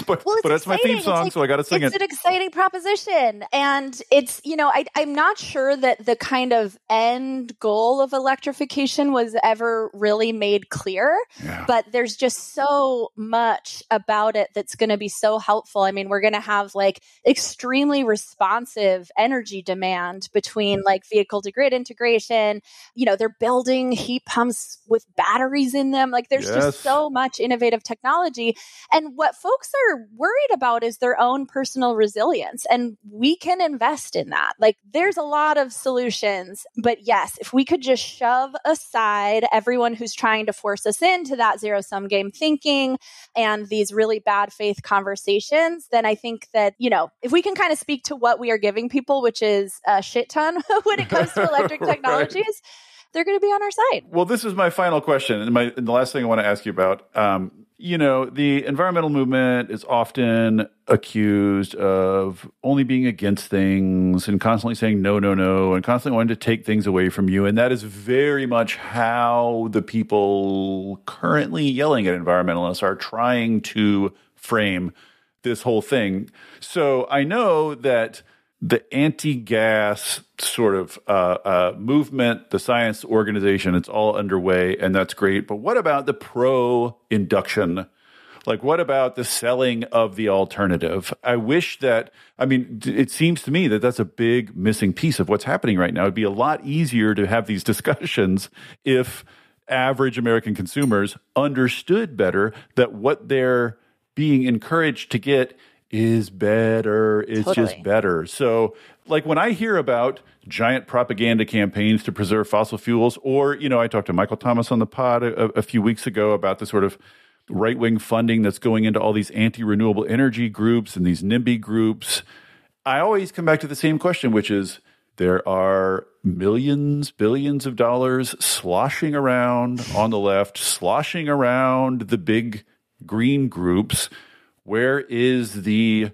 but, well, but that's my theme song, like, so I got to sing it's it. It's an exciting proposition, and it's you know I, I'm not sure that the kind of end goal of electrification was ever really made clear, yeah. but there's just so much about it that's going to be so helpful. I mean, we're going to have like extremely responsive energy demand between like vehicle to grid integration. You know, they're building heat pumps with batteries in them. Like, there's yes. just so much innovative technology. And what folks are worried about is their own personal resilience. And we can invest in that. Like there's a lot of solutions. But yes, if we could just shove aside everyone who's trying to force us into that zero sum game thinking and these really bad faith conversations, then I think that, you know, if we can kind of speak to what we are giving people, which is a shit ton when it comes to electric technologies. right they're going to be on our side. Well, this is my final question, and my and the last thing I want to ask you about. Um, you know, the environmental movement is often accused of only being against things and constantly saying no, no, no, and constantly wanting to take things away from you. And that is very much how the people currently yelling at environmentalists are trying to frame this whole thing. So I know that the anti-gas sort of uh, uh, movement, the science organization, it's all underway, and that's great. But what about the pro-induction? Like, what about the selling of the alternative? I wish that, I mean, it seems to me that that's a big missing piece of what's happening right now. It'd be a lot easier to have these discussions if average American consumers understood better that what they're being encouraged to get is better. It's totally. just better. So, like when I hear about giant propaganda campaigns to preserve fossil fuels, or, you know, I talked to Michael Thomas on the pod a, a few weeks ago about the sort of right wing funding that's going into all these anti renewable energy groups and these NIMBY groups. I always come back to the same question, which is there are millions, billions of dollars sloshing around on the left, sloshing around the big green groups where is the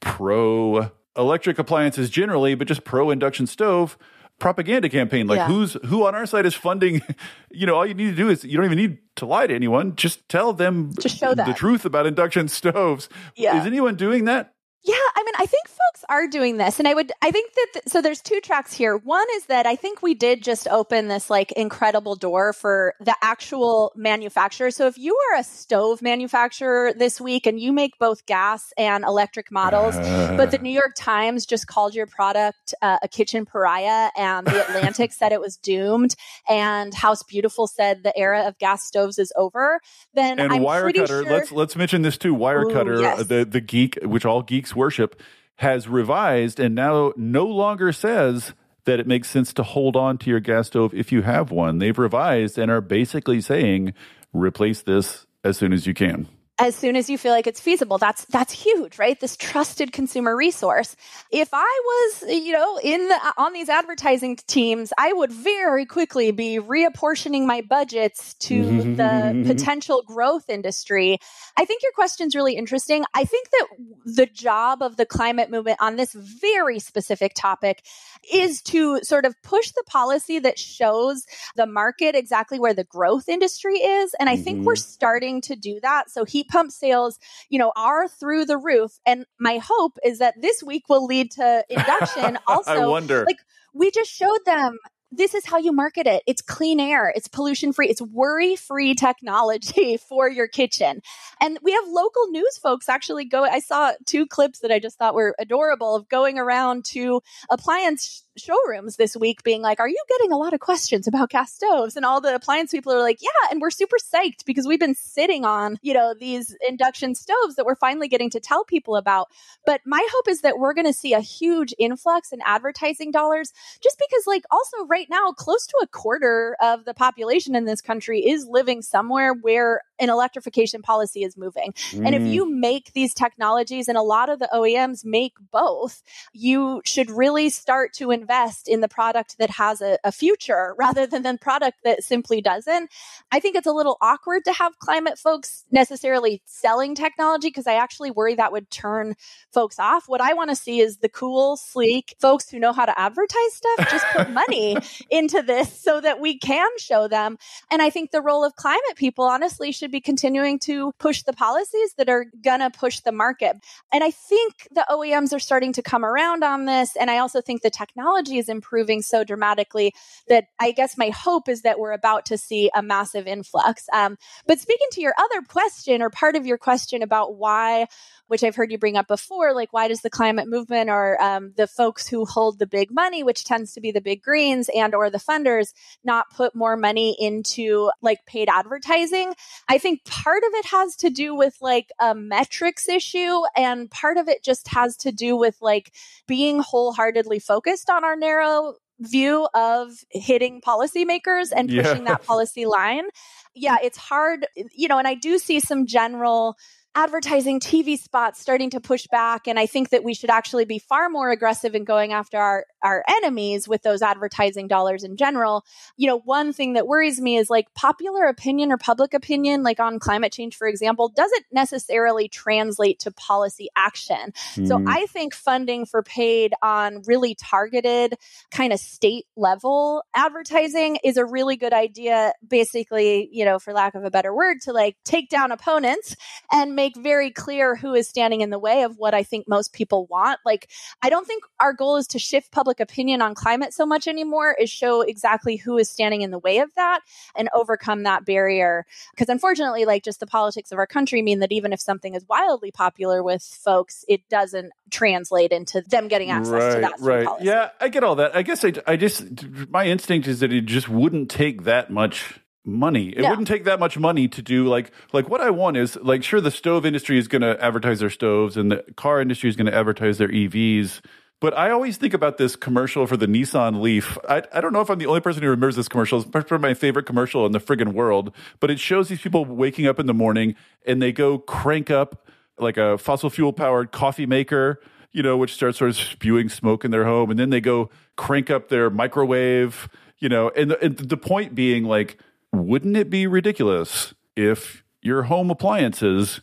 pro electric appliances generally, but just pro induction stove propaganda campaign? Like yeah. who's who on our side is funding? You know, all you need to do is you don't even need to lie to anyone. Just tell them just show the truth about induction stoves. Yeah. Is anyone doing that? Yeah, I mean, I think folks are doing this. And I would, I think that, th- so there's two tracks here. One is that I think we did just open this like incredible door for the actual manufacturer. So if you are a stove manufacturer this week and you make both gas and electric models, uh. but the New York Times just called your product uh, a kitchen pariah and the Atlantic said it was doomed and House Beautiful said the era of gas stoves is over, then and I'm Wirecutter, sure... let's, let's mention this too. Wirecutter, yes. the, the geek, which all geeks worship has revised and now no longer says that it makes sense to hold on to your gas stove if you have one. They've revised and are basically saying replace this as soon as you can as soon as you feel like it's feasible. That's that's huge, right? This trusted consumer resource. If I was, you know, in the, on these advertising teams, I would very quickly be reapportioning my budgets to the potential growth industry. I think your question's really interesting. I think that the job of the climate movement on this very specific topic is to sort of push the policy that shows the market exactly where the growth industry is, and I mm-hmm. think we're mm-hmm. starting to do that. So he heat pump sales, you know, are through the roof. And my hope is that this week will lead to induction. Also, I wonder. Like we just showed them this is how you market it. It's clean air, it's pollution free, it's worry free technology for your kitchen. And we have local news folks actually go. I saw two clips that I just thought were adorable of going around to appliance showrooms this week being like, Are you getting a lot of questions about gas stoves? And all the appliance people are like, Yeah. And we're super psyched because we've been sitting on, you know, these induction stoves that we're finally getting to tell people about. But my hope is that we're going to see a huge influx in advertising dollars just because, like, also right now, close to a quarter of the population in this country is living somewhere where an electrification policy is moving. Mm. And if you mm. make these technologies, and a lot of the OEMs make both, you should really start to invest in the product that has a, a future rather than the product that simply doesn't. I think it's a little awkward to have climate folks necessarily selling technology because I actually worry that would turn folks off. What I want to see is the cool, sleek folks who know how to advertise stuff just put money into this so that we can show them. And I think the role of climate people honestly should be continuing to push the policies that are going to push the market. And I think the OEMs are starting to come around on this. And I also think the technology is improving so dramatically that I guess my hope is that we're about to see a massive influx. Um, but speaking to your other question or part of your question about why which I've heard you bring up before. Like, why does the climate movement or um, the folks who hold the big money, which tends to be the big greens and or the funders, not put more money into like paid advertising? I think part of it has to do with like a metrics issue, and part of it just has to do with like being wholeheartedly focused on our narrow view of hitting policymakers and pushing yeah. that policy line. Yeah, it's hard, you know, and I do see some general advertising TV spots starting to push back. And I think that we should actually be far more aggressive in going after our, our enemies with those advertising dollars in general. You know, one thing that worries me is like popular opinion or public opinion, like on climate change, for example, doesn't necessarily translate to policy action. Mm. So I think funding for paid on really targeted kind of state level advertising is a really good idea. Basically, you know, for lack of a better word, to like take down opponents and make make very clear who is standing in the way of what I think most people want. Like, I don't think our goal is to shift public opinion on climate so much anymore, is show exactly who is standing in the way of that and overcome that barrier. Because unfortunately, like, just the politics of our country mean that even if something is wildly popular with folks, it doesn't translate into them getting access right, to that. Right. Yeah, I get all that. I guess I, I just, my instinct is that it just wouldn't take that much money. It no. wouldn't take that much money to do like like what I want is like sure the stove industry is going to advertise their stoves and the car industry is going to advertise their EVs. But I always think about this commercial for the Nissan Leaf. I, I don't know if I'm the only person who remembers this commercial. It's probably my favorite commercial in the friggin' world. But it shows these people waking up in the morning and they go crank up like a fossil fuel powered coffee maker, you know, which starts sort of spewing smoke in their home. And then they go crank up their microwave, you know, and and the point being like, wouldn't it be ridiculous if your home appliances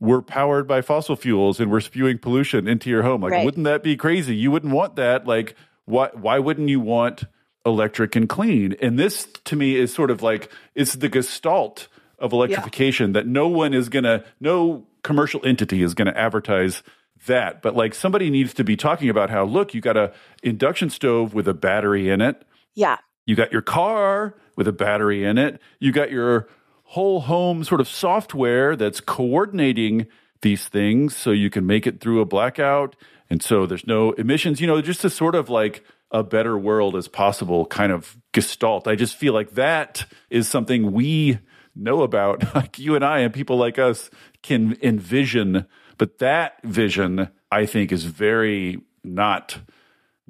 were powered by fossil fuels and were spewing pollution into your home? Like, right. wouldn't that be crazy? You wouldn't want that. Like, why, why wouldn't you want electric and clean? And this to me is sort of like, it's the gestalt of electrification yeah. that no one is going to, no commercial entity is going to advertise that. But like somebody needs to be talking about how, look, you got a induction stove with a battery in it. Yeah. You got your car with a battery in it. You got your whole home sort of software that's coordinating these things so you can make it through a blackout. And so there's no emissions, you know, just a sort of like a better world as possible kind of gestalt. I just feel like that is something we know about, like you and I and people like us can envision. But that vision, I think, is very not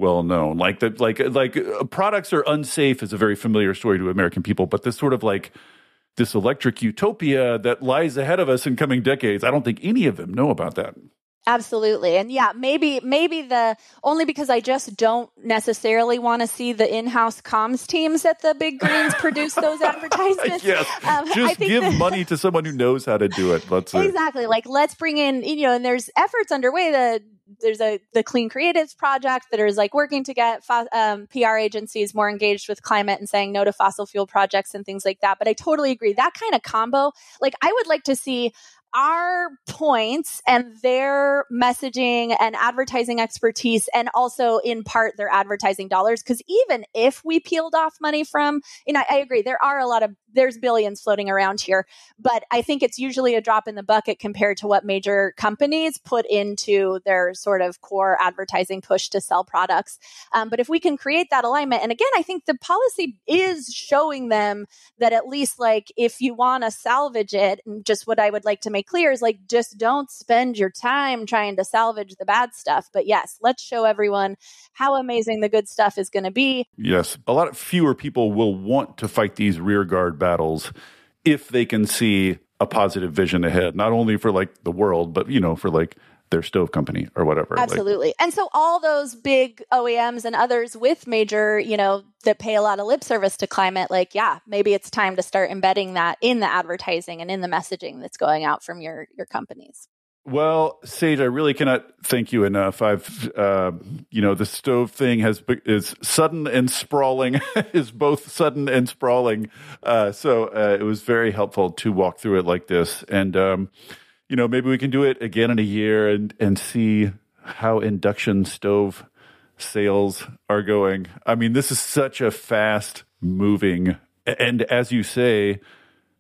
well known. Like that, like like uh, products are unsafe is a very familiar story to American people. But this sort of like this electric utopia that lies ahead of us in coming decades, I don't think any of them know about that. Absolutely. And yeah, maybe maybe the only because I just don't necessarily want to see the in-house comms teams at the big greens produce those advertisements. yes. Um, just give that, money to someone who knows how to do it. Let's Exactly. Like let's bring in, you know, and there's efforts underway that there's a the Clean Creatives project that is like working to get fo- um, PR agencies more engaged with climate and saying no to fossil fuel projects and things like that. But I totally agree that kind of combo. Like I would like to see our points and their messaging and advertising expertise, and also in part their advertising dollars. Because even if we peeled off money from, you know, I agree, there are a lot of, there's billions floating around here, but I think it's usually a drop in the bucket compared to what major companies put into their sort of core advertising push to sell products. Um, but if we can create that alignment, and again, I think the policy is showing them that at least like if you want to salvage it, and just what I would like to make clear is like just don't spend your time trying to salvage the bad stuff. But yes, let's show everyone how amazing the good stuff is going to be. Yes, a lot fewer people will want to fight these rear guard battles if they can see a positive vision ahead, not only for like the world, but you know, for like their stove company or whatever. Absolutely. Like, and so all those big OEMs and others with major, you know, that pay a lot of lip service to climate, like, yeah, maybe it's time to start embedding that in the advertising and in the messaging that's going out from your your companies. Well, Sage, I really cannot thank you enough. I've, uh, you know, the stove thing has is sudden and sprawling, is both sudden and sprawling. Uh, so uh, it was very helpful to walk through it like this, and um, you know, maybe we can do it again in a year and and see how induction stove sales are going. I mean, this is such a fast moving and as you say,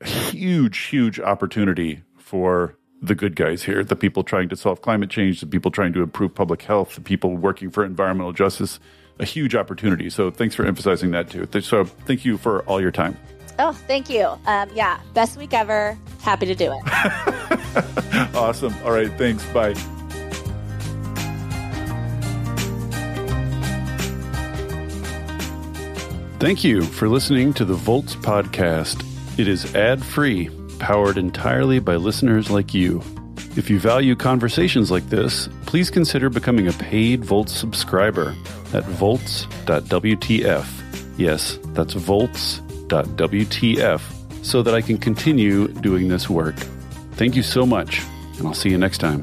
huge huge opportunity for the good guys here, the people trying to solve climate change, the people trying to improve public health, the people working for environmental justice, a huge opportunity. So thanks for emphasizing that too. So thank you for all your time. Oh, thank you. Um, yeah, best week ever. Happy to do it. awesome. All right. Thanks. Bye. Thank you for listening to the Volts podcast. It is ad free, powered entirely by listeners like you. If you value conversations like this, please consider becoming a paid Volts subscriber at volts.wtf. Yes, that's volts WTF so that I can continue doing this work. Thank you so much, and I'll see you next time.